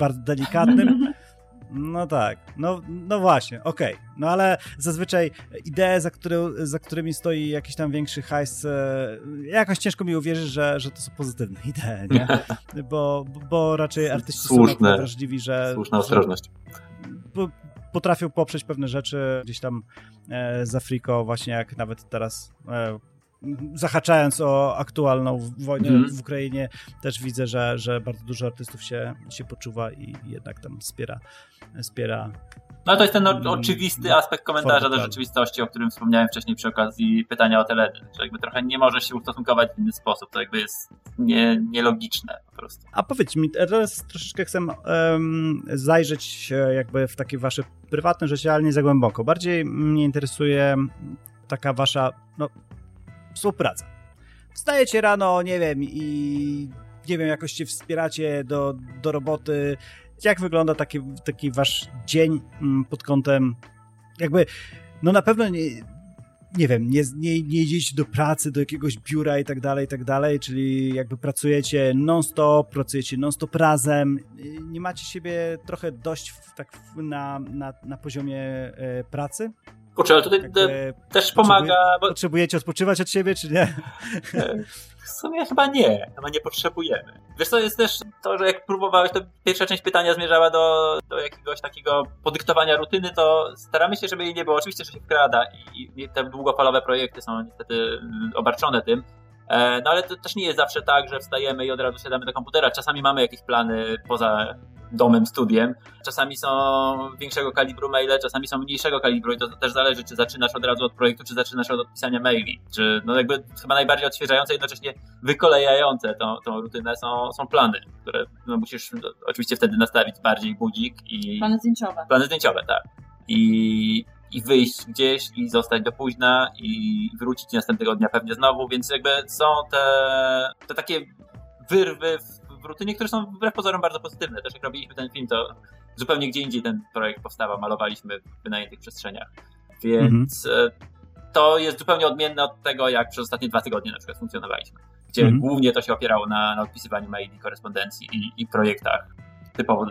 bardzo delikatnym. No tak, no, no właśnie, okej. Okay. No ale zazwyczaj idee, za, które, za którymi stoi jakiś tam większy hajs, e, jakoś ciężko mi uwierzyć, że, że to są pozytywne idee, nie? Bo, bo raczej artyści Słuszne. są wrażliwi, że... Słuszna ostrożność. Że, potrafią poprzeć pewne rzeczy gdzieś tam e, z właśnie jak nawet teraz e, zahaczając o aktualną wojnę mm. w Ukrainie, też widzę, że, że bardzo dużo artystów się, się poczuwa i jednak tam wspiera, wspiera no to jest ten mm, oczywisty aspekt komentarza do rzeczywistości, o którym wspomniałem wcześniej przy okazji pytania o Teledy, że jakby trochę nie może się ustosunkować w inny sposób, to jakby jest nie, nielogiczne po prostu. A powiedz mi, teraz troszeczkę chcę um, zajrzeć jakby w takie wasze prywatne życie, ale nie za głęboko. Bardziej mnie interesuje taka wasza no, współpraca. Wstajecie rano, nie wiem, i nie wiem, jakoś się wspieracie do, do roboty, jak wygląda taki, taki wasz dzień mm, pod kątem jakby, no na pewno nie, nie wiem, nie, nie, nie idziecie do pracy, do jakiegoś biura i tak dalej, i tak dalej, czyli jakby pracujecie non-stop, pracujecie non-stop razem, nie macie siebie trochę dość w, tak na, na, na poziomie e, pracy? Kurczę, ale tutaj też pomaga... Bo... Potrzebujecie odpoczywać od siebie, czy nie? W sumie chyba nie, chyba nie potrzebujemy. Wiesz co, jest też to, że jak próbowałeś, to pierwsza część pytania zmierzała do, do jakiegoś takiego podyktowania rutyny, to staramy się, żeby jej nie było. Oczywiście, że się wkrada i, i te długofalowe projekty są niestety mm, obarczone tym, e, no ale to też nie jest zawsze tak, że wstajemy i od razu siadamy do komputera. Czasami mamy jakieś plany poza domem, studiem. Czasami są większego kalibru maile, czasami są mniejszego kalibru i to też zależy, czy zaczynasz od razu od projektu, czy zaczynasz od odpisania maili. Czy, no jakby chyba najbardziej odświeżające, jednocześnie wykolejające tą, tą rutynę są, są plany, które no musisz oczywiście wtedy nastawić bardziej budzik i... Plany zdjęciowe. Plany zdjęciowe, tak. I, i wyjść gdzieś i zostać do późna i wrócić następnego dnia pewnie znowu, więc jakby są te, te takie wyrwy w rutynie, które są wbrew pozorom bardzo pozytywne. Też jak robiliśmy ten film, to zupełnie gdzie indziej ten projekt powstawał, malowaliśmy w wynajętych przestrzeniach. Więc mhm. to jest zupełnie odmienne od tego, jak przez ostatnie dwa tygodnie na przykład funkcjonowaliśmy. Gdzie mhm. głównie to się opierało na, na odpisywaniu maili, korespondencji i, i projektach typowo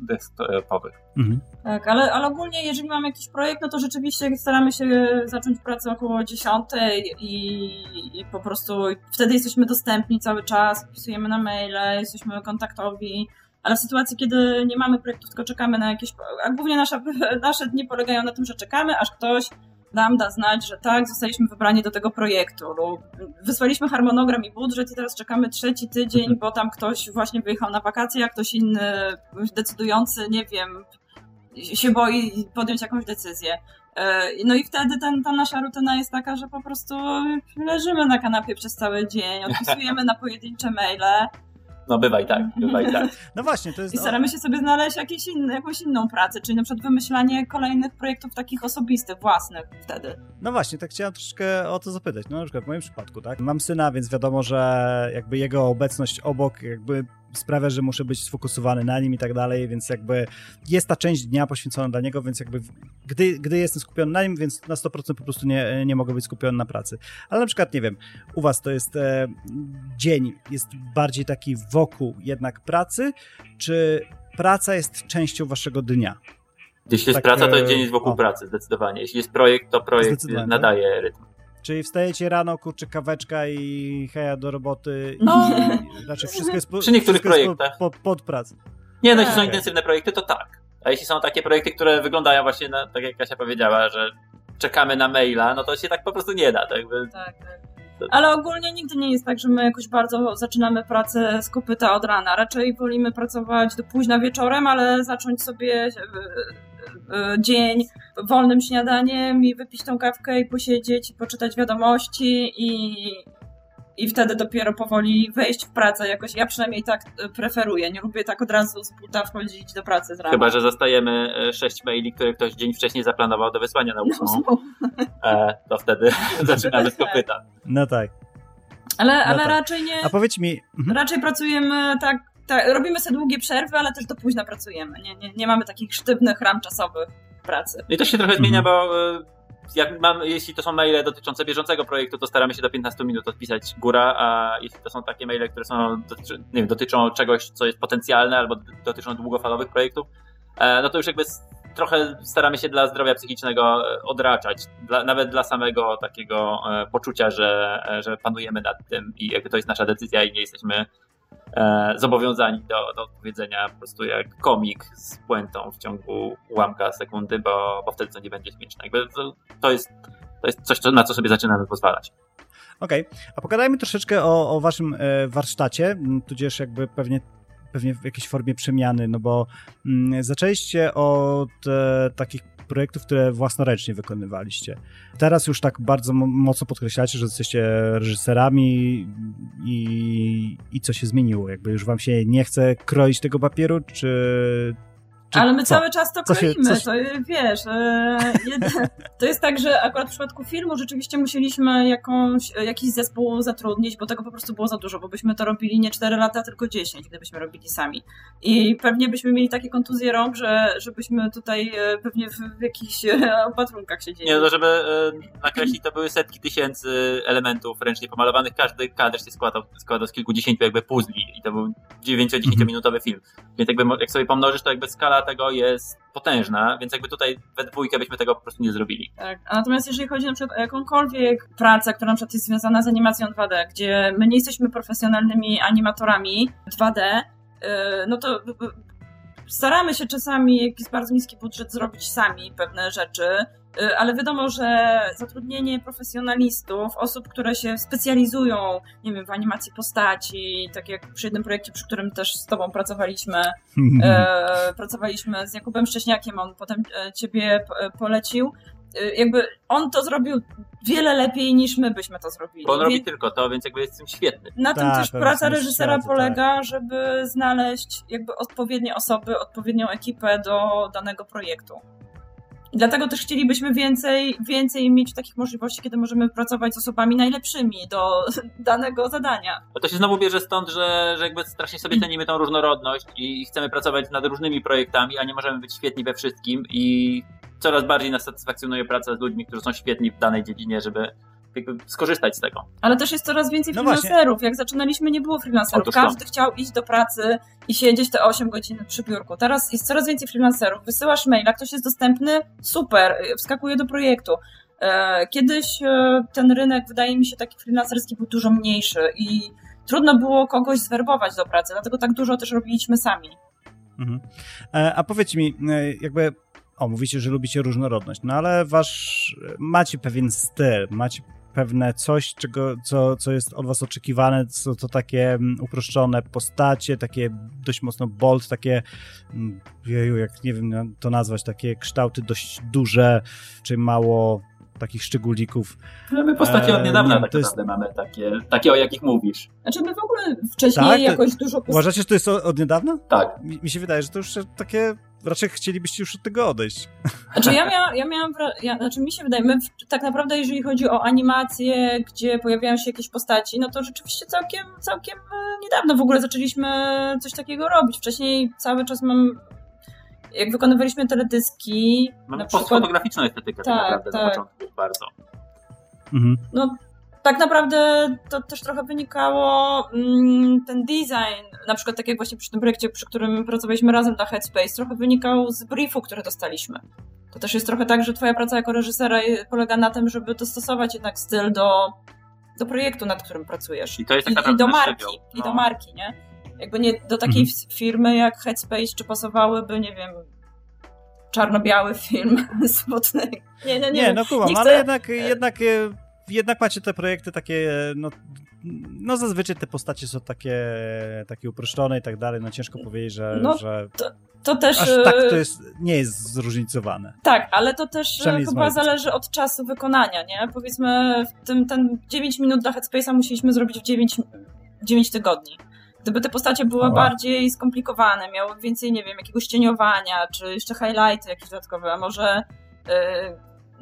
desktopowych. Mhm. Tak, ale, ale ogólnie jeżeli mamy jakiś projekt, no to rzeczywiście staramy się zacząć pracę około 10 i, i po prostu wtedy jesteśmy dostępni cały czas, pisujemy na maile, jesteśmy kontaktowi, ale w sytuacji, kiedy nie mamy projektów, tylko czekamy na jakieś, a głównie nasze, nasze dni polegają na tym, że czekamy, aż ktoś nam da znać, że tak, zostaliśmy wybrani do tego projektu lub wysłaliśmy harmonogram i budżet i teraz czekamy trzeci tydzień, bo tam ktoś właśnie wyjechał na wakacje, a ktoś inny decydujący, nie wiem, się boi podjąć jakąś decyzję. E, no i wtedy ten, ta nasza rutyna jest taka, że po prostu leżymy na kanapie przez cały dzień, odpisujemy na pojedyncze maile, no bywa i tak, bywa i tak. No właśnie, to jest... I staramy się sobie znaleźć jakieś inne, jakąś inną pracę, czyli na przykład wymyślanie kolejnych projektów takich osobistych, własnych wtedy. No właśnie, tak chciałem troszkę o to zapytać. No na przykład w moim przypadku, tak? Mam syna, więc wiadomo, że jakby jego obecność obok jakby sprawia, że muszę być sfokusowany na nim i tak dalej, więc jakby jest ta część dnia poświęcona dla niego, więc jakby gdy, gdy jestem skupiony na nim, więc na 100% po prostu nie, nie mogę być skupiony na pracy. Ale na przykład, nie wiem, u was to jest e, dzień, jest bardziej taki wokół jednak pracy, czy praca jest częścią waszego dnia? Jeśli jest tak, praca, to dzień jest wokół o. pracy, zdecydowanie. Jeśli jest projekt, to projekt nadaje rytm. Czyli wstajecie rano, kurczę, kaweczka i heja do roboty. No. I, znaczy wszystko jest, po, Przy niektórych projektach. Pod, pod, pod pracę. Nie, no jeśli są intensywne projekty, to tak. A jeśli są takie projekty, które wyglądają właśnie na, tak jak Kasia powiedziała, że czekamy na maila, no to się tak po prostu nie da. Tak, tak, tak. Ale ogólnie nigdy nie jest tak, że my jakoś bardzo zaczynamy pracę z kopyta od rana. Raczej wolimy pracować do późna wieczorem, ale zacząć sobie E, dzień wolnym śniadaniem i wypić tą kawkę i posiedzieć i poczytać wiadomości i, i wtedy dopiero powoli wejść w pracę jakoś. Ja przynajmniej tak e, preferuję. Nie lubię tak od razu z buta wchodzić do pracy z rana. Chyba, że zostajemy e, sześć maili, które ktoś dzień wcześniej zaplanował do wysłania na ósmą. to wtedy zaczynamy z kopyta. No tak. Ale, no ale tak. raczej nie. A powiedz mi. Mhm. Raczej pracujemy tak tak, robimy sobie długie przerwy, ale też do późna pracujemy. Nie, nie, nie mamy takich sztywnych ram czasowych pracy. I to się trochę zmienia, mhm. bo e, jak mam, jeśli to są maile dotyczące bieżącego projektu, to staramy się do 15 minut odpisać góra, a jeśli to są takie maile, które są, dotyczy, nie wiem, dotyczą czegoś, co jest potencjalne, albo dotyczą długofalowych projektów, e, no to już jakby trochę staramy się dla zdrowia psychicznego e, odraczać, dla, nawet dla samego takiego poczucia, że, że panujemy nad tym i jakby to jest nasza decyzja i nie jesteśmy e, zobowiązani do, do odpowiedzenia po prostu jak komik z puentą w ciągu ułamka sekundy, bo, bo wtedy to nie będzie śmieszne. Jakby to, to, jest, to jest coś, na co sobie zaczynamy pozwalać. Okej, okay. a pogadajmy troszeczkę o, o waszym e, warsztacie, tudzież jakby pewnie pewnie w jakiejś formie przemiany, no bo zaczęliście od e, takich projektów, które własnoręcznie wykonywaliście. Teraz już tak bardzo mocno podkreślacie, że jesteście reżyserami i, i co się zmieniło? Jakby już wam się nie chce kroić tego papieru, czy, ale my co? cały czas to kroimy, to wiesz, e, to jest tak, że akurat w przypadku filmu rzeczywiście musieliśmy jakąś, jakiś zespół zatrudnić, bo tego po prostu było za dużo, bo byśmy to robili nie 4 lata, tylko 10, gdybyśmy robili sami. I pewnie byśmy mieli takie kontuzje rąk, że żebyśmy tutaj e, pewnie w, w jakichś e, opatrunkach siedzieli. Nie, no żeby nakreślić, to były setki tysięcy elementów ręcznie pomalowanych, każdy kadr się składał, składał z kilkudziesięciu jakby puzli i to był 9-10 minutowy film. Więc jakby jak sobie pomnożysz, to jakby skala tego jest potężna, więc jakby tutaj we dwójkę byśmy tego po prostu nie zrobili. Tak, a natomiast jeżeli chodzi na przykład o jakąkolwiek pracę, która na przykład jest związana z animacją 2D, gdzie my nie jesteśmy profesjonalnymi animatorami 2D, y, no to staramy się czasami, jak jest bardzo niski budżet, zrobić sami pewne rzeczy Y, ale wiadomo, że zatrudnienie profesjonalistów, osób, które się specjalizują, nie wiem, w animacji postaci, tak jak przy jednym projekcie, przy którym też z tobą pracowaliśmy, e, pracowaliśmy z Jakubem Szcześniakiem, on potem e, ciebie polecił, y, jakby on to zrobił wiele lepiej niż my byśmy to zrobili. Bo on robi tylko to, więc jakby jest tym świetny. Na tym tak, też praca reżysera polega, tak. żeby znaleźć jakby odpowiednie osoby, odpowiednią ekipę do danego projektu. Dlatego też chcielibyśmy więcej, więcej mieć takich możliwości, kiedy możemy pracować z osobami najlepszymi do danego zadania. To się znowu bierze stąd, że, że jakby strasznie sobie cenimy tą różnorodność i chcemy pracować nad różnymi projektami, a nie możemy być świetni we wszystkim i coraz bardziej nas satysfakcjonuje praca z ludźmi, którzy są świetni w danej dziedzinie, żeby skorzystać z tego. Ale też jest coraz więcej no freelancerów. Właśnie. Jak zaczynaliśmy, nie było freelancerów. Każdy chciał iść do pracy i siedzieć te 8 godzin przy biurku. Teraz jest coraz więcej freelancerów. Wysyłasz maila, ktoś jest dostępny, super, wskakuje do projektu. E, kiedyś e, ten rynek, wydaje mi się, taki freelancerski był dużo mniejszy i trudno było kogoś zwerbować do pracy, dlatego tak dużo też robiliśmy sami. Mhm. E, a powiedz mi, jakby o, mówicie, że lubicie różnorodność, no ale wasz, macie pewien styl, macie pewne coś, czego, co, co jest od was oczekiwane, co to takie mm, uproszczone postacie, takie dość mocno bold, takie, mm, jeju, jak nie wiem to nazwać, takie kształty dość duże, czy mało takich szczególników. No my postacie od niedawna tak jest... mamy takie, takie, o jakich mówisz. Znaczy my w ogóle wcześniej tak? jakoś dużo... Post... Uważacie, że to jest od niedawna? Tak. Mi, mi się wydaje, że to już takie raczej chcielibyście już od tego odejść. Znaczy ja miałam, ja miałam ja, znaczy mi się wydaje, my w, tak naprawdę jeżeli chodzi o animację, gdzie pojawiają się jakieś postaci, no to rzeczywiście całkiem, całkiem e, niedawno w ogóle zaczęliśmy coś takiego robić. Wcześniej cały czas mam jak wykonywaliśmy teledyski. Mamy przykład... postfotograficzną estetykę tak, tak naprawdę tak. na początku bardzo. Mhm. No tak naprawdę to też trochę wynikało mm, ten design, na przykład tak jak właśnie przy tym projekcie, przy którym pracowaliśmy razem dla Headspace, trochę wynikał z briefu, który dostaliśmy. To też jest trochę tak, że twoja praca jako reżysera polega na tym, żeby dostosować jednak styl do, do projektu, nad którym pracujesz. I to jest tak I, do marki, no. i do marki, nie? Jakby nie do takiej mhm. firmy jak Headspace, czy pasowałyby, nie wiem, czarno-biały film smutny. Nie, nie, nie. Nie, no kumam, ale jednak, jednak e, jednak macie te projekty takie, no, no zazwyczaj te postacie są takie, takie uproszczone i tak dalej, no ciężko powiedzieć, że, no, że to, to też... Aż tak to jest, nie jest zróżnicowane. Tak, ale to też chyba zależy od czasu wykonania, nie? Powiedzmy, w tym, ten 9 minut dla Headspace'a musieliśmy zrobić w 9, 9 tygodni. Gdyby te postacie były bardziej skomplikowane, miały więcej, nie wiem, jakiegoś cieniowania, czy jeszcze highlighty jakieś dodatkowe, a może...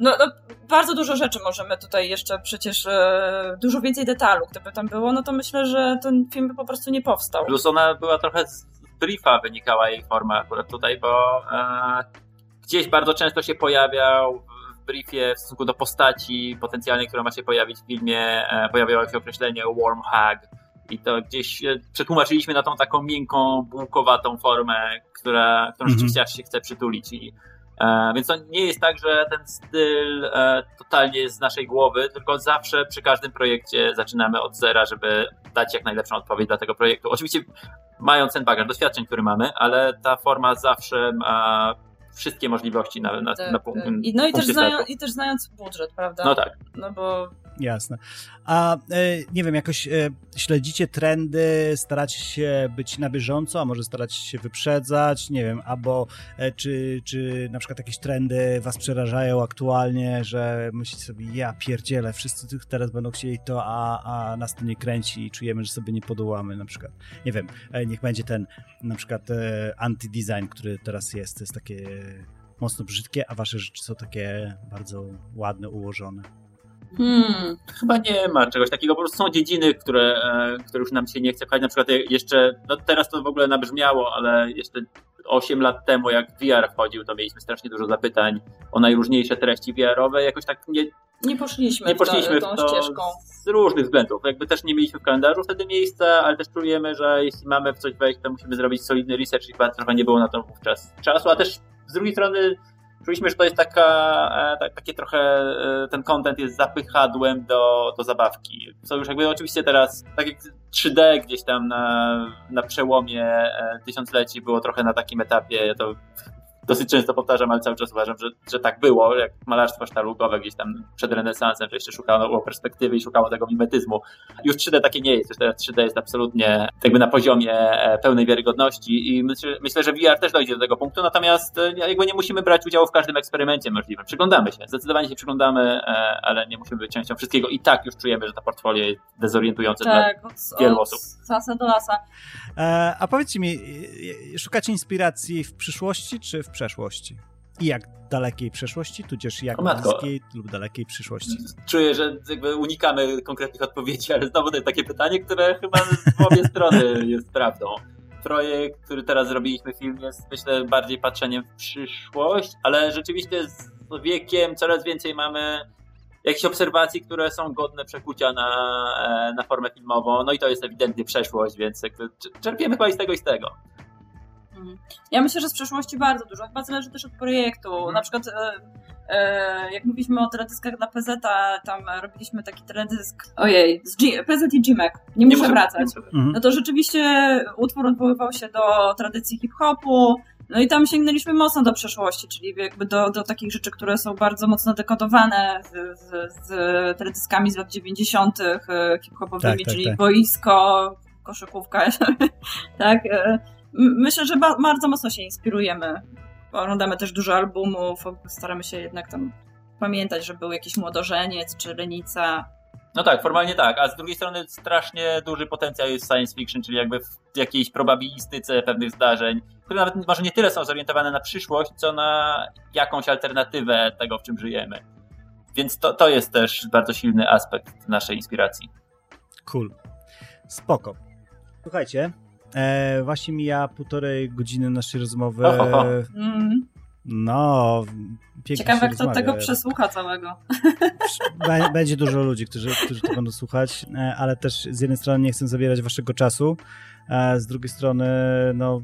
No, no, bardzo dużo rzeczy możemy tutaj jeszcze przecież e, dużo więcej detalu, gdyby tam było, no to myślę, że ten film by po prostu nie powstał. Plus ona była trochę z briefa wynikała jej forma akurat tutaj, bo e, gdzieś bardzo często się pojawiał w briefie w stosunku do postaci potencjalnej, która ma się pojawić w filmie, e, pojawiało się określenie warm hug i to gdzieś e, przetłumaczyliśmy na tą taką miękką, bułkowatą formę, która, którą mm -hmm. rzeczywiście aż się chce przytulić i więc to nie jest tak, że ten styl e, totalnie jest z naszej głowy, tylko zawsze przy każdym projekcie zaczynamy od zera, żeby dać jak najlepszą odpowiedź dla tego projektu. Oczywiście mając ten bagaż doświadczeń, który mamy, ale ta forma zawsze ma wszystkie możliwości na, na, tak, na tak. I, no i też, znają, i też znając budżet, prawda? No tak. No bo Jasne. A e, nie wiem, jakoś e, śledzicie trendy, staracie się być na bieżąco, a może staracie się wyprzedzać, nie wiem, albo e, czy, czy na przykład jakieś trendy was przerażają aktualnie, że myślicie sobie, ja pierdzielę, wszyscy teraz będą chcieli to, a, a nas to nie kręci i czujemy, że sobie nie podołamy na przykład. Nie wiem, niech będzie ten na przykład anti-design, który teraz jest, to jest takie mocno brzydkie, a wasze rzeczy są takie bardzo ładne, ułożone. Hmm, chyba nie ma czegoś takiego. Po prostu są dziedziny, które, e, które już nam się nie chce pchać. Na przykład jeszcze, no teraz to w ogóle nabrzmiało, ale jeszcze 8 lat temu, jak VR wchodził, to mieliśmy strasznie dużo zapytań o najróżniejsze treści VR-owe. Jakoś tak nie, nie poszliśmy, nie poszliśmy w, to, w to ścieżką. Z różnych względów. Jakby też nie mieliśmy w kalendarzu wtedy miejsca, ale też czujemy, że jeśli mamy w coś wejść, to musimy zrobić solidny research i chyba trochę nie było na to wówczas czasu, a też z drugiej strony czuliśmy, że to jest taka, e, tak, takie trochę, e, ten content jest zapychadłem do, do zabawki. Co już jakby oczywiście teraz, tak jak 3D gdzieś tam na, na przełomie e, tysiącleci było trochę na takim etapie, to dosyć często powtarzam, ale cały czas uważam, że, że tak było, jak malarstwo sztalugowe gdzieś tam przed renesansem, że jeszcze szukało perspektywy i szukało tego mimetyzmu. Już 3D takie nie jest, już teraz 3D jest absolutnie jakby na poziomie e, pełnej wiarygodności i myślę, myślę, że VR też dojdzie do tego punktu, natomiast e, jakby nie musimy brać udziału w każdym eksperymencie możliwym. Przyglądamy się, zdecydowanie się przyglądamy, ale nie musimy być częścią wszystkiego i tak już czujemy, że to portfolio jest dezorientujące tak, dla od, wielu od osób. Lasa do lasa. E, a powiedzcie mi, szukacie inspiracji w przyszłości czy w przeszłości? I jak dalekiej przeszłości, tudzież jak bliskiej lub dalekiej przyszłości? Czuję, że jakby unikamy konkretnych odpowiedzi, ale znowu to jest takie pytanie, które chyba z obie strony jest prawdą. Projekt, który teraz zrobiliśmy film jest myślę bardziej patrzeniem w przyszłość, ale rzeczywiście z wiekiem coraz więcej mamy jakichś obserwacji, które są godne przekucia na, e, na formę filmową. No i to jest ewidentnie przeszłość, więc czerpiemy chyba i z tego i z tego. Mhm. Ja myślę, że z przeszłości bardzo dużo. Chyba zależy też od projektu. Mhm. Na przykład e, e, jak mówiliśmy o teledyskach dla PZ, tam robiliśmy taki teledysk, ojej, z G, PZ i GMAC, nie, nie muszę wracać. Mhm. No to rzeczywiście utwór odwoływał się do tradycji hip-hopu, no i tam sięgnęliśmy mocno do przeszłości, czyli jakby do, do takich rzeczy, które są bardzo mocno dekodowane z, z, z teledyskami z lat 90. E, hip-hopowymi, tak, tak, czyli tak. boisko, koszykówka. tak. Myślę, że bardzo mocno się inspirujemy. Oglądamy też dużo albumów, staramy się jednak tam pamiętać, że był jakiś młodożeniec czy lenica. No tak, formalnie tak, a z drugiej strony strasznie duży potencjał jest science fiction, czyli jakby w jakiejś probabilistyce pewnych zdarzeń, które nawet może nie tyle są zorientowane na przyszłość, co na jakąś alternatywę tego, w czym żyjemy. Więc to, to jest też bardzo silny aspekt naszej inspiracji. Cool. Spoko. Słuchajcie, e, właśnie mija półtorej godziny naszej rozmowy. Mm. No, pięknie Ciekawe, kto rozmawia. tego przesłucha całego. Będzie dużo ludzi, którzy, którzy to będą słuchać, e, ale też z jednej strony nie chcę zabierać waszego czasu, a z drugiej strony, no,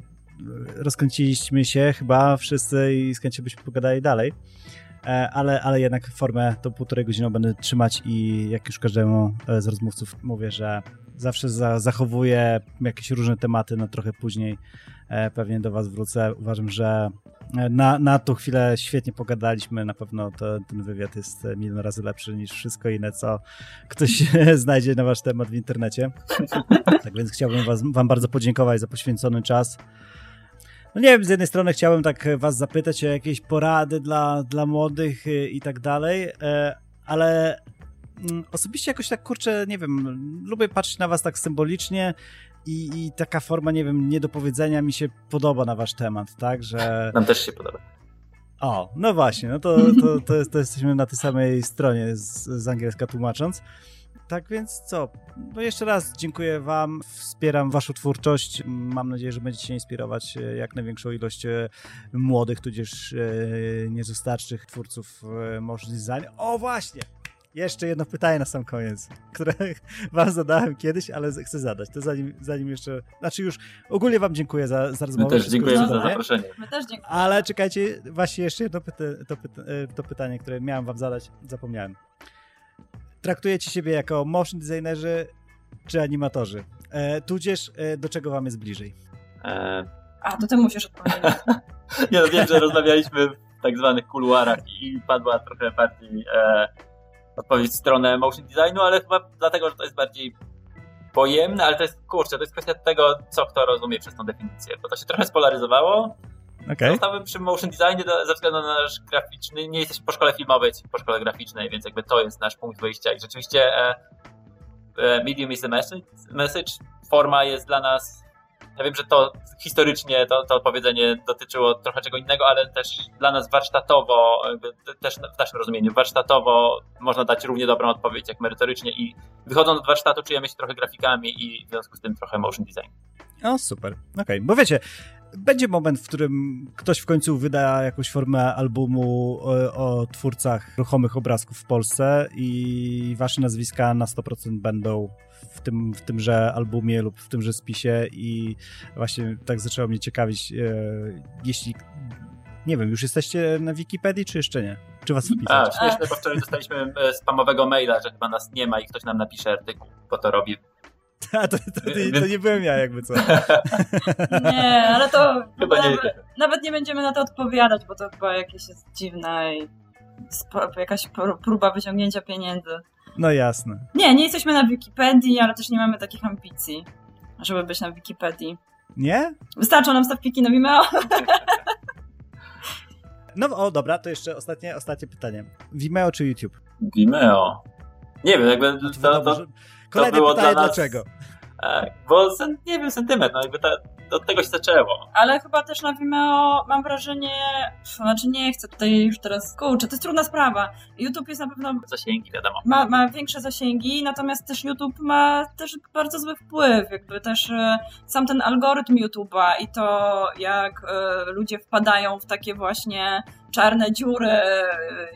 rozkręciliśmy się chyba wszyscy i z chęcią byśmy pogadali dalej. E, ale, ale jednak formę to półtorej godziny będę trzymać i jak już każdemu e, z rozmówców mówię, że zawsze za, zachowuję jakieś różne tematy na trochę później. E, pewnie do Was wrócę. Uważam, że na, na tą chwilę świetnie pogadaliśmy. Na pewno to, ten wywiad jest milion razy lepszy niż wszystko inne, co ktoś znajdzie na Wasz temat w internecie. Tak więc chciałbym was, Wam bardzo podziękować za poświęcony czas. No nie wiem, z jednej strony chciałem tak was zapytać o jakieś porady dla, dla młodych y, i tak dalej, e, ale mm, osobiście jakoś tak, kurczę, nie wiem, lubię patrzeć na was tak symbolicznie i, i taka forma, nie wiem, niedopowiedzenia mi się podoba na wasz temat, tak, że... Nam też się podoba. O, no właśnie, no to, to, to, jest, to jesteśmy na tej samej stronie z, z angielska tłumacząc. Tak więc co? No jeszcze raz dziękuję Wam, wspieram Waszą twórczość. Mam nadzieję, że będziecie inspirować e, jak największą ilość e, młodych, tudzież e, niezostarczych twórców motion design. O właśnie! Jeszcze jedno pytanie na sam koniec, które Wam zadałem kiedyś, ale chcę zadać. To zanim, zanim jeszcze. Znaczy, już ogólnie Wam dziękuję za, za rozmowę. My też dziękujemy za zaproszenie. My też dziękujemy. Ale czekajcie, właśnie jeszcze jedno pyta to, pyta to pytanie, które miałem Wam zadać, zapomniałem traktujecie siebie jako motion designerzy czy animatorzy? E, tudzież e, do czego wam jest bliżej? E... A, to ty musisz odpowiedzieć. Nie no, wiem, że rozmawialiśmy w tak zwanych kuluarach i padła trochę bardziej e, odpowiedź w stronę motion designu, ale chyba dlatego, że to jest bardziej pojemne, ale to jest, kurczę, to jest kwestia tego, co kto rozumie przez tą definicję, bo to się trochę spolaryzowało, Okay. Zostałem przy motion designie ze względu na nasz graficzny. Nie jesteśmy po szkole filmowej, po szkole graficznej, więc jakby to jest nasz punkt wyjścia. I rzeczywiście e, e, medium is the message, message. Forma jest dla nas. Ja wiem, że to historycznie to, to powiedzenie dotyczyło trochę czego innego, ale też dla nas warsztatowo, też w naszym rozumieniu, warsztatowo można dać równie dobrą odpowiedź jak merytorycznie i wychodząc od warsztatu czujemy się trochę grafikami i w związku z tym trochę motion design. O, super. Okej, okay. bo wiecie, będzie moment, w którym ktoś w końcu wyda jakąś formę albumu o, e, o, twórcach ruchomych obrazków w Polsce i wasze nazwiska na 100% będą w, tym, w tymże albumie lub w tymże spisie i właśnie tak zaczęło mnie ciekawić, e, jeśli nie wiem, już jesteście na Wikipedii, czy jeszcze nie? Czy was wpisać? A, śmieszne, bo wczoraj dostaliśmy e, spamowego maila, że chyba nas nie ma i ktoś nam napisze artykuł, bo to robi A, to, to, to, to nie byłem ja, jakby co. Nie, ale to Chyba nie nawet, nawet nie będziemy na to odpowiadać, bo to chyba jakieś jest dziwne i jakaś pró- próba wyciągnięcia pieniędzy. No jasne. Nie, nie jesteśmy na Wikipedii, ale też nie mamy takich ambicji, żeby być na Wikipedii. Nie? Wystarczą nam stawpiki na Vimeo. No o, dobra, to jeszcze ostatnie, ostatnie pytanie. Vimeo czy YouTube? Vimeo. Nie wiem, jakby to, to, Kolejne było pytanie, dla nas- dlaczego? e, bo nie wiem, sentyment, no jakby ta, od tego się zaczęło. Ale chyba też na Vimeo mam wrażenie, znaczy nie chcę tutaj już teraz, kurczę, to jest trudna sprawa. YouTube jest na pewno Zasięgi, wiadomo. ma, ma większe zasięgi, natomiast też YouTube ma też bardzo zły wpływ, jakby też e, sam ten algorytm YouTube'a i to jak e, ludzie wpadają w takie właśnie czarne dziury, e,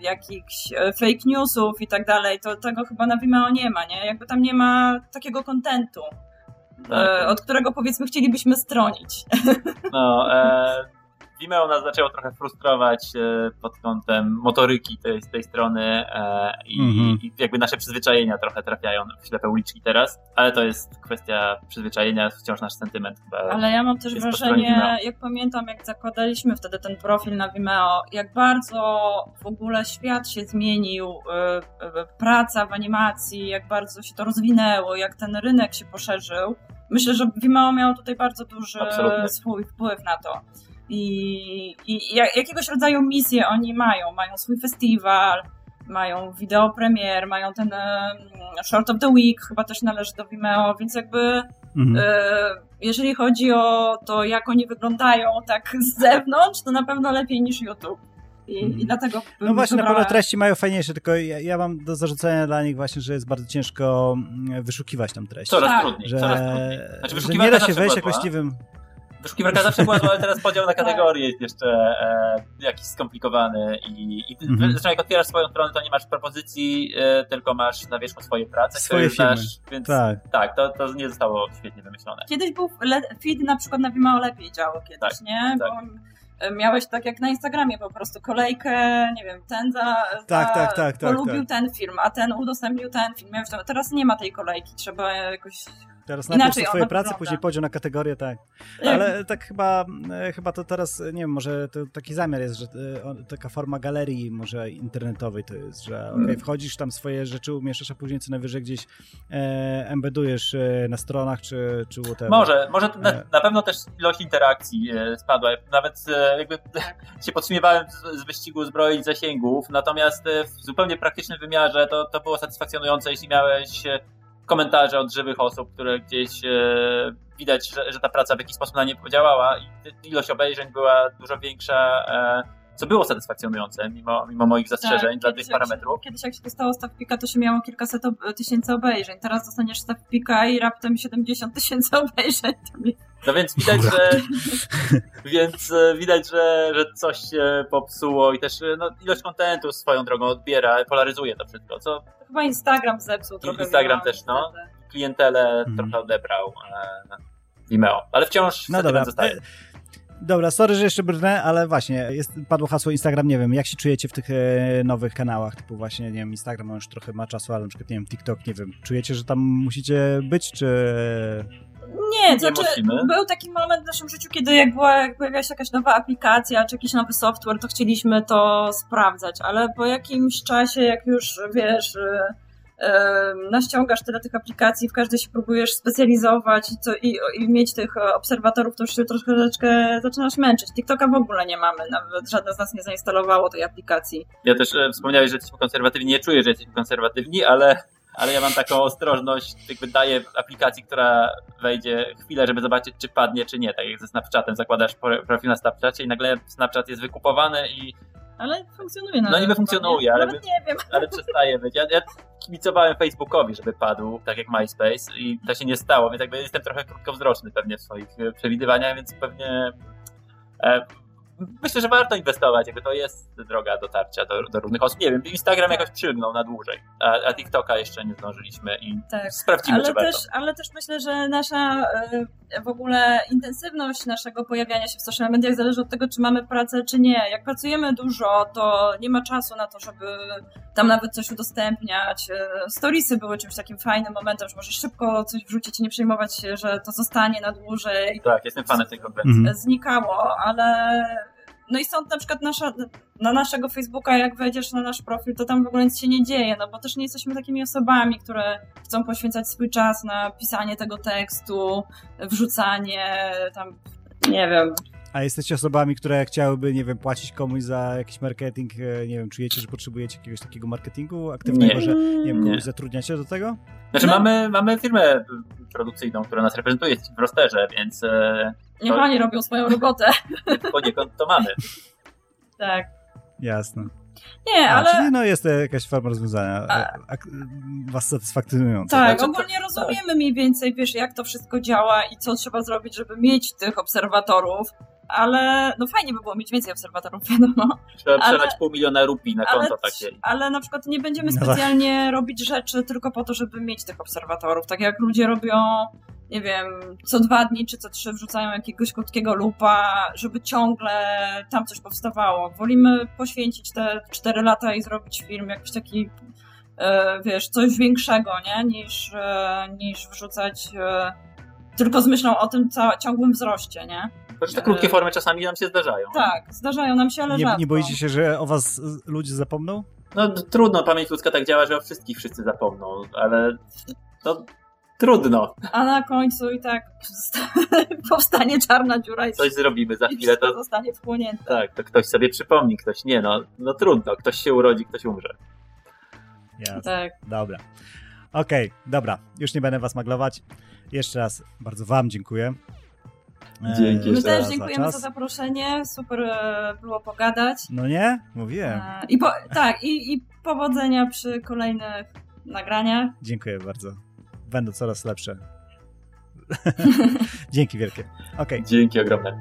jakichś fake newsów i tak dalej, to tego chyba na Vimeo nie ma, nie? Jakby tam nie ma takiego kontentu, od którego powiedzmy chcielibyśmy stronić. No, e, Vimeo nas zaczęło trochę frustrować e, pod kątem motoryki tej, tej strony e, i, Mhm. i jakby nasze przyzwyczajenia trochę trafiają w ślepe uliczki teraz, ale to jest kwestia przyzwyczajenia, wciąż nasz sentyment chyba. Ale ja mam też wrażenie, jak pamiętam, jak zakładaliśmy wtedy ten profil na Vimeo, jak bardzo w ogóle świat się zmienił, y, praca w animacji, jak bardzo się to rozwinęło, jak ten rynek się poszerzył. Myślę, że Vimeo miało tutaj bardzo duży Absolutnie. swój wpływ na to. I, i jak, jakiegoś rodzaju misję oni mają. Mają swój festiwal, mają wideo premier, mają ten Short of the Week, chyba też należy do Vimeo, więc jakby Mhm. E, Jeżeli chodzi o to, jak oni wyglądają tak z zewnątrz, to na pewno lepiej niż YouTube. I, Mhm. i dlatego bym No właśnie, na wybrała- pewno treści mają fajniejsze, tylko ja, ja mam do zarzucenia dla nich właśnie, że jest bardzo ciężko mm, wyszukiwać tam treści. Coraz Tak. trudniej, Że, coraz trudniej. Znaczy, że nie da się wejść była jakoś, zła. nie wiem, Wyszukiwarka zawsze była zła, ale teraz podział na kategorie jest jeszcze e, jakiś skomplikowany i, i Mhm. zresztą jak otwierasz swoją stronę, to nie masz propozycji, e, tylko masz na wierzchu swoje prace, Swoje które filmy. znasz, więc tak. tak, to, to nie zostało świetnie wymyślone. Kiedyś był feed na przykład na Vimeo lepiej działał kiedyś, Tak, nie? tak. Bo e, miałeś tak jak na Instagramie po prostu kolejkę, nie wiem, ten za, za Tak, tak, tak, tak, polubił tak. ten film, a ten udostępnił ten film. Miałeś tam, teraz nie ma tej kolejki, trzeba jakoś... Teraz Inaczej najpierw są twoje prace, później podział na kategorie, tak. Jak- Ale tak chyba, e, chyba to teraz, nie wiem, może to taki zamiar jest, że e, taka forma galerii może internetowej to jest, że Mm. okej, wchodzisz tam swoje rzeczy, umieszczasz, a później co najwyżej gdzieś e, embedujesz e, na stronach czy, czy whatever. Może, może na, na pewno też ilość interakcji spadła. Nawet jakby się podśmiewałem z, z wyścigu zbroi zasięgów, natomiast w zupełnie praktycznym wymiarze to, to było satysfakcjonujące, jeśli miałeś komentarze od żywych osób, które gdzieś e, widać, że, że ta praca w jakiś sposób na nie podziałała i ilość obejrzeń była dużo większa, e, co było satysfakcjonujące mimo, mimo moich zastrzeżeń Tak, dla tych jak parametrów. Się, kiedyś jak się dostało stawpika, to się miało kilkaset ob- tysięcy obejrzeń. Teraz dostaniesz stawpika i raptem 70 tysięcy obejrzeń. No więc widać, że więc e, widać, że, że coś się popsuło i też e, no, ilość kontentu swoją drogą odbiera, polaryzuje to wszystko, co to Chyba Instagram zepsuł trochę. Instagram też, no. klientelę Mhm. trochę odebrał e, Vimeo. Ale wciąż No dobra. zostaje. E, Dobra, sorry, że jeszcze brnę, ale właśnie, jest, padło hasło Instagram, nie wiem, jak się czujecie w tych e, nowych kanałach, typu właśnie, nie wiem, Instagram on już trochę ma czasu, ale na przykład, nie wiem, TikTok, nie wiem, czujecie, że tam musicie być, czy... Nie, to znaczy musimy. był taki moment w naszym życiu, kiedy jak, była, jak pojawiła się jakaś nowa aplikacja, czy jakiś nowy software, to chcieliśmy to sprawdzać, ale po jakimś czasie, jak już wiesz, y, naściągasz tyle tych aplikacji, w każdej się próbujesz specjalizować co, i, i mieć tych e, obserwatorów, to już się troszeczkę zaczynasz męczyć. TikToka w ogóle nie mamy, nawet żadne z nas nie zainstalowało tej aplikacji. Ja też e, wspomniałeś, że jesteśmy konserwatywni. Nie czuję, że jesteśmy konserwatywni, ale, ale ja mam taką ostrożność, jakby daję aplikacji, która wejdzie chwilę, żeby zobaczyć, czy padnie, czy nie. Tak jak ze Snapchatem zakładasz pro- profil na Snapchacie i nagle Snapchat jest wykupowany i Ale funkcjonuje. No niby funkcjonuje, ale Nawet nie wiem. ale przestaje być. Ja, ja kibicowałem Facebookowi, żeby padł, tak jak MySpace i to się nie stało, więc jakby jestem trochę krótkowzroczny pewnie w swoich przewidywaniach, więc pewnie e, myślę, że warto inwestować, jakby to jest droga dotarcia do, do różnych osób. Nie wiem, Instagram jakoś przylgnął na dłużej, a, a TikToka jeszcze nie zdążyliśmy i Tak. sprawdzimy, Ale czy też, warto. ale też myślę, że nasza e, w ogóle intensywność naszego pojawiania się w social mediach zależy od tego, czy mamy pracę, czy nie. Jak pracujemy dużo, to nie ma czasu na to, żeby tam nawet coś udostępniać. E, storiesy były czymś takim fajnym momentem, że możesz szybko coś wrzucić i nie przejmować się, że to zostanie na dłużej. Tak, jestem fanem tej konwencji. Mhm. Znikało, ale no i stąd na przykład nasza, na naszego Facebooka, jak wejdziesz na nasz profil, to tam w ogóle nic się nie dzieje, no bo też nie jesteśmy takimi osobami, które chcą poświęcać swój czas na pisanie tego tekstu, wrzucanie tam, nie wiem, A jesteście osobami, które chciałyby, nie wiem, płacić komuś za jakiś marketing, e, nie wiem, czujecie, że potrzebujecie jakiegoś takiego marketingu aktywnego, Nie. że, nie wiem, Nie. kogoś zatrudniacie do tego? Znaczy No. mamy, mamy firmę produkcyjną, która nas reprezentuje w rosterze, więc e, niech To- oni robią swoją robotę. poniekąd to mamy. Tak. Jasne. Nie, A, ale... Czyli no jest to jakaś forma rozwiązania A- e, was satysfakcjonująca. Tak, to- ogólnie rozumiemy mniej więcej, wiesz, jak to wszystko działa i co trzeba zrobić, żeby mieć tych obserwatorów, ale no fajnie by było mieć więcej obserwatorów, wiadomo. Trzeba Ale- przelać pół miliona rupii na Ale, konto takie. ale na przykład nie będziemy No tak. specjalnie robić rzeczy tylko po to, żeby mieć tych obserwatorów. Tak jak ludzie robią, nie wiem, co dwa dni czy co trzy wrzucają jakiegoś krótkiego lupa, żeby ciągle tam coś powstawało. Wolimy poświęcić te cztery lata i zrobić film jakiś taki, e, wiesz, coś większego, nie? Niż, e, niż wrzucać e, tylko z myślą o tym ciągłym wzroście, nie? Chociaż te krótkie formy czasami nam się zdarzają. Tak, zdarzają nam się, ale Nie, rzadko. nie boicie się, że o was ludzie zapomną? No trudno, pamięć ludzka tak działa, że o wszystkich wszyscy zapomną, ale no trudno. A na końcu i tak powstanie czarna dziura i Coś zrobimy za chwilę, to zostanie wchłonięte. tak, to ktoś sobie przypomni, ktoś nie, no, no trudno, ktoś się urodzi, ktoś umrze. Jasne. Tak. Dobra. Okej, dobra. Już nie będę was maglować. Jeszcze raz bardzo wam dziękuję. E, Dzięki My też za dziękujemy za czas. zaproszenie. Super e, było pogadać. No nie? Mówiłem. E, I po, tak, i, i powodzenia przy kolejnych nagraniach. Dziękuję bardzo. Będą coraz lepsze. Dzięki wielkie. Okej. Dzięki ogromne.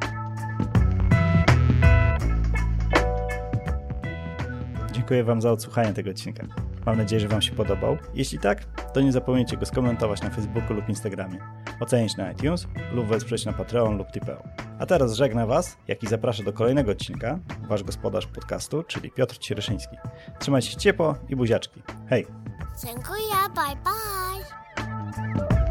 Dziękuję Wam za odsłuchanie tego odcinka. Mam nadzieję, że Wam się podobał. Jeśli tak, to nie zapomnijcie go skomentować na Facebooku lub Instagramie, ocenić na iTunes lub wesprzeć na Patreon lub Tipeo. A teraz żegna Was, jak i zapraszam do kolejnego odcinka, Wasz gospodarz podcastu, czyli Piotr Cieryszyński. Trzymajcie się ciepło i buziaczki. Hej! Dziękuję, bye bye. Thank you.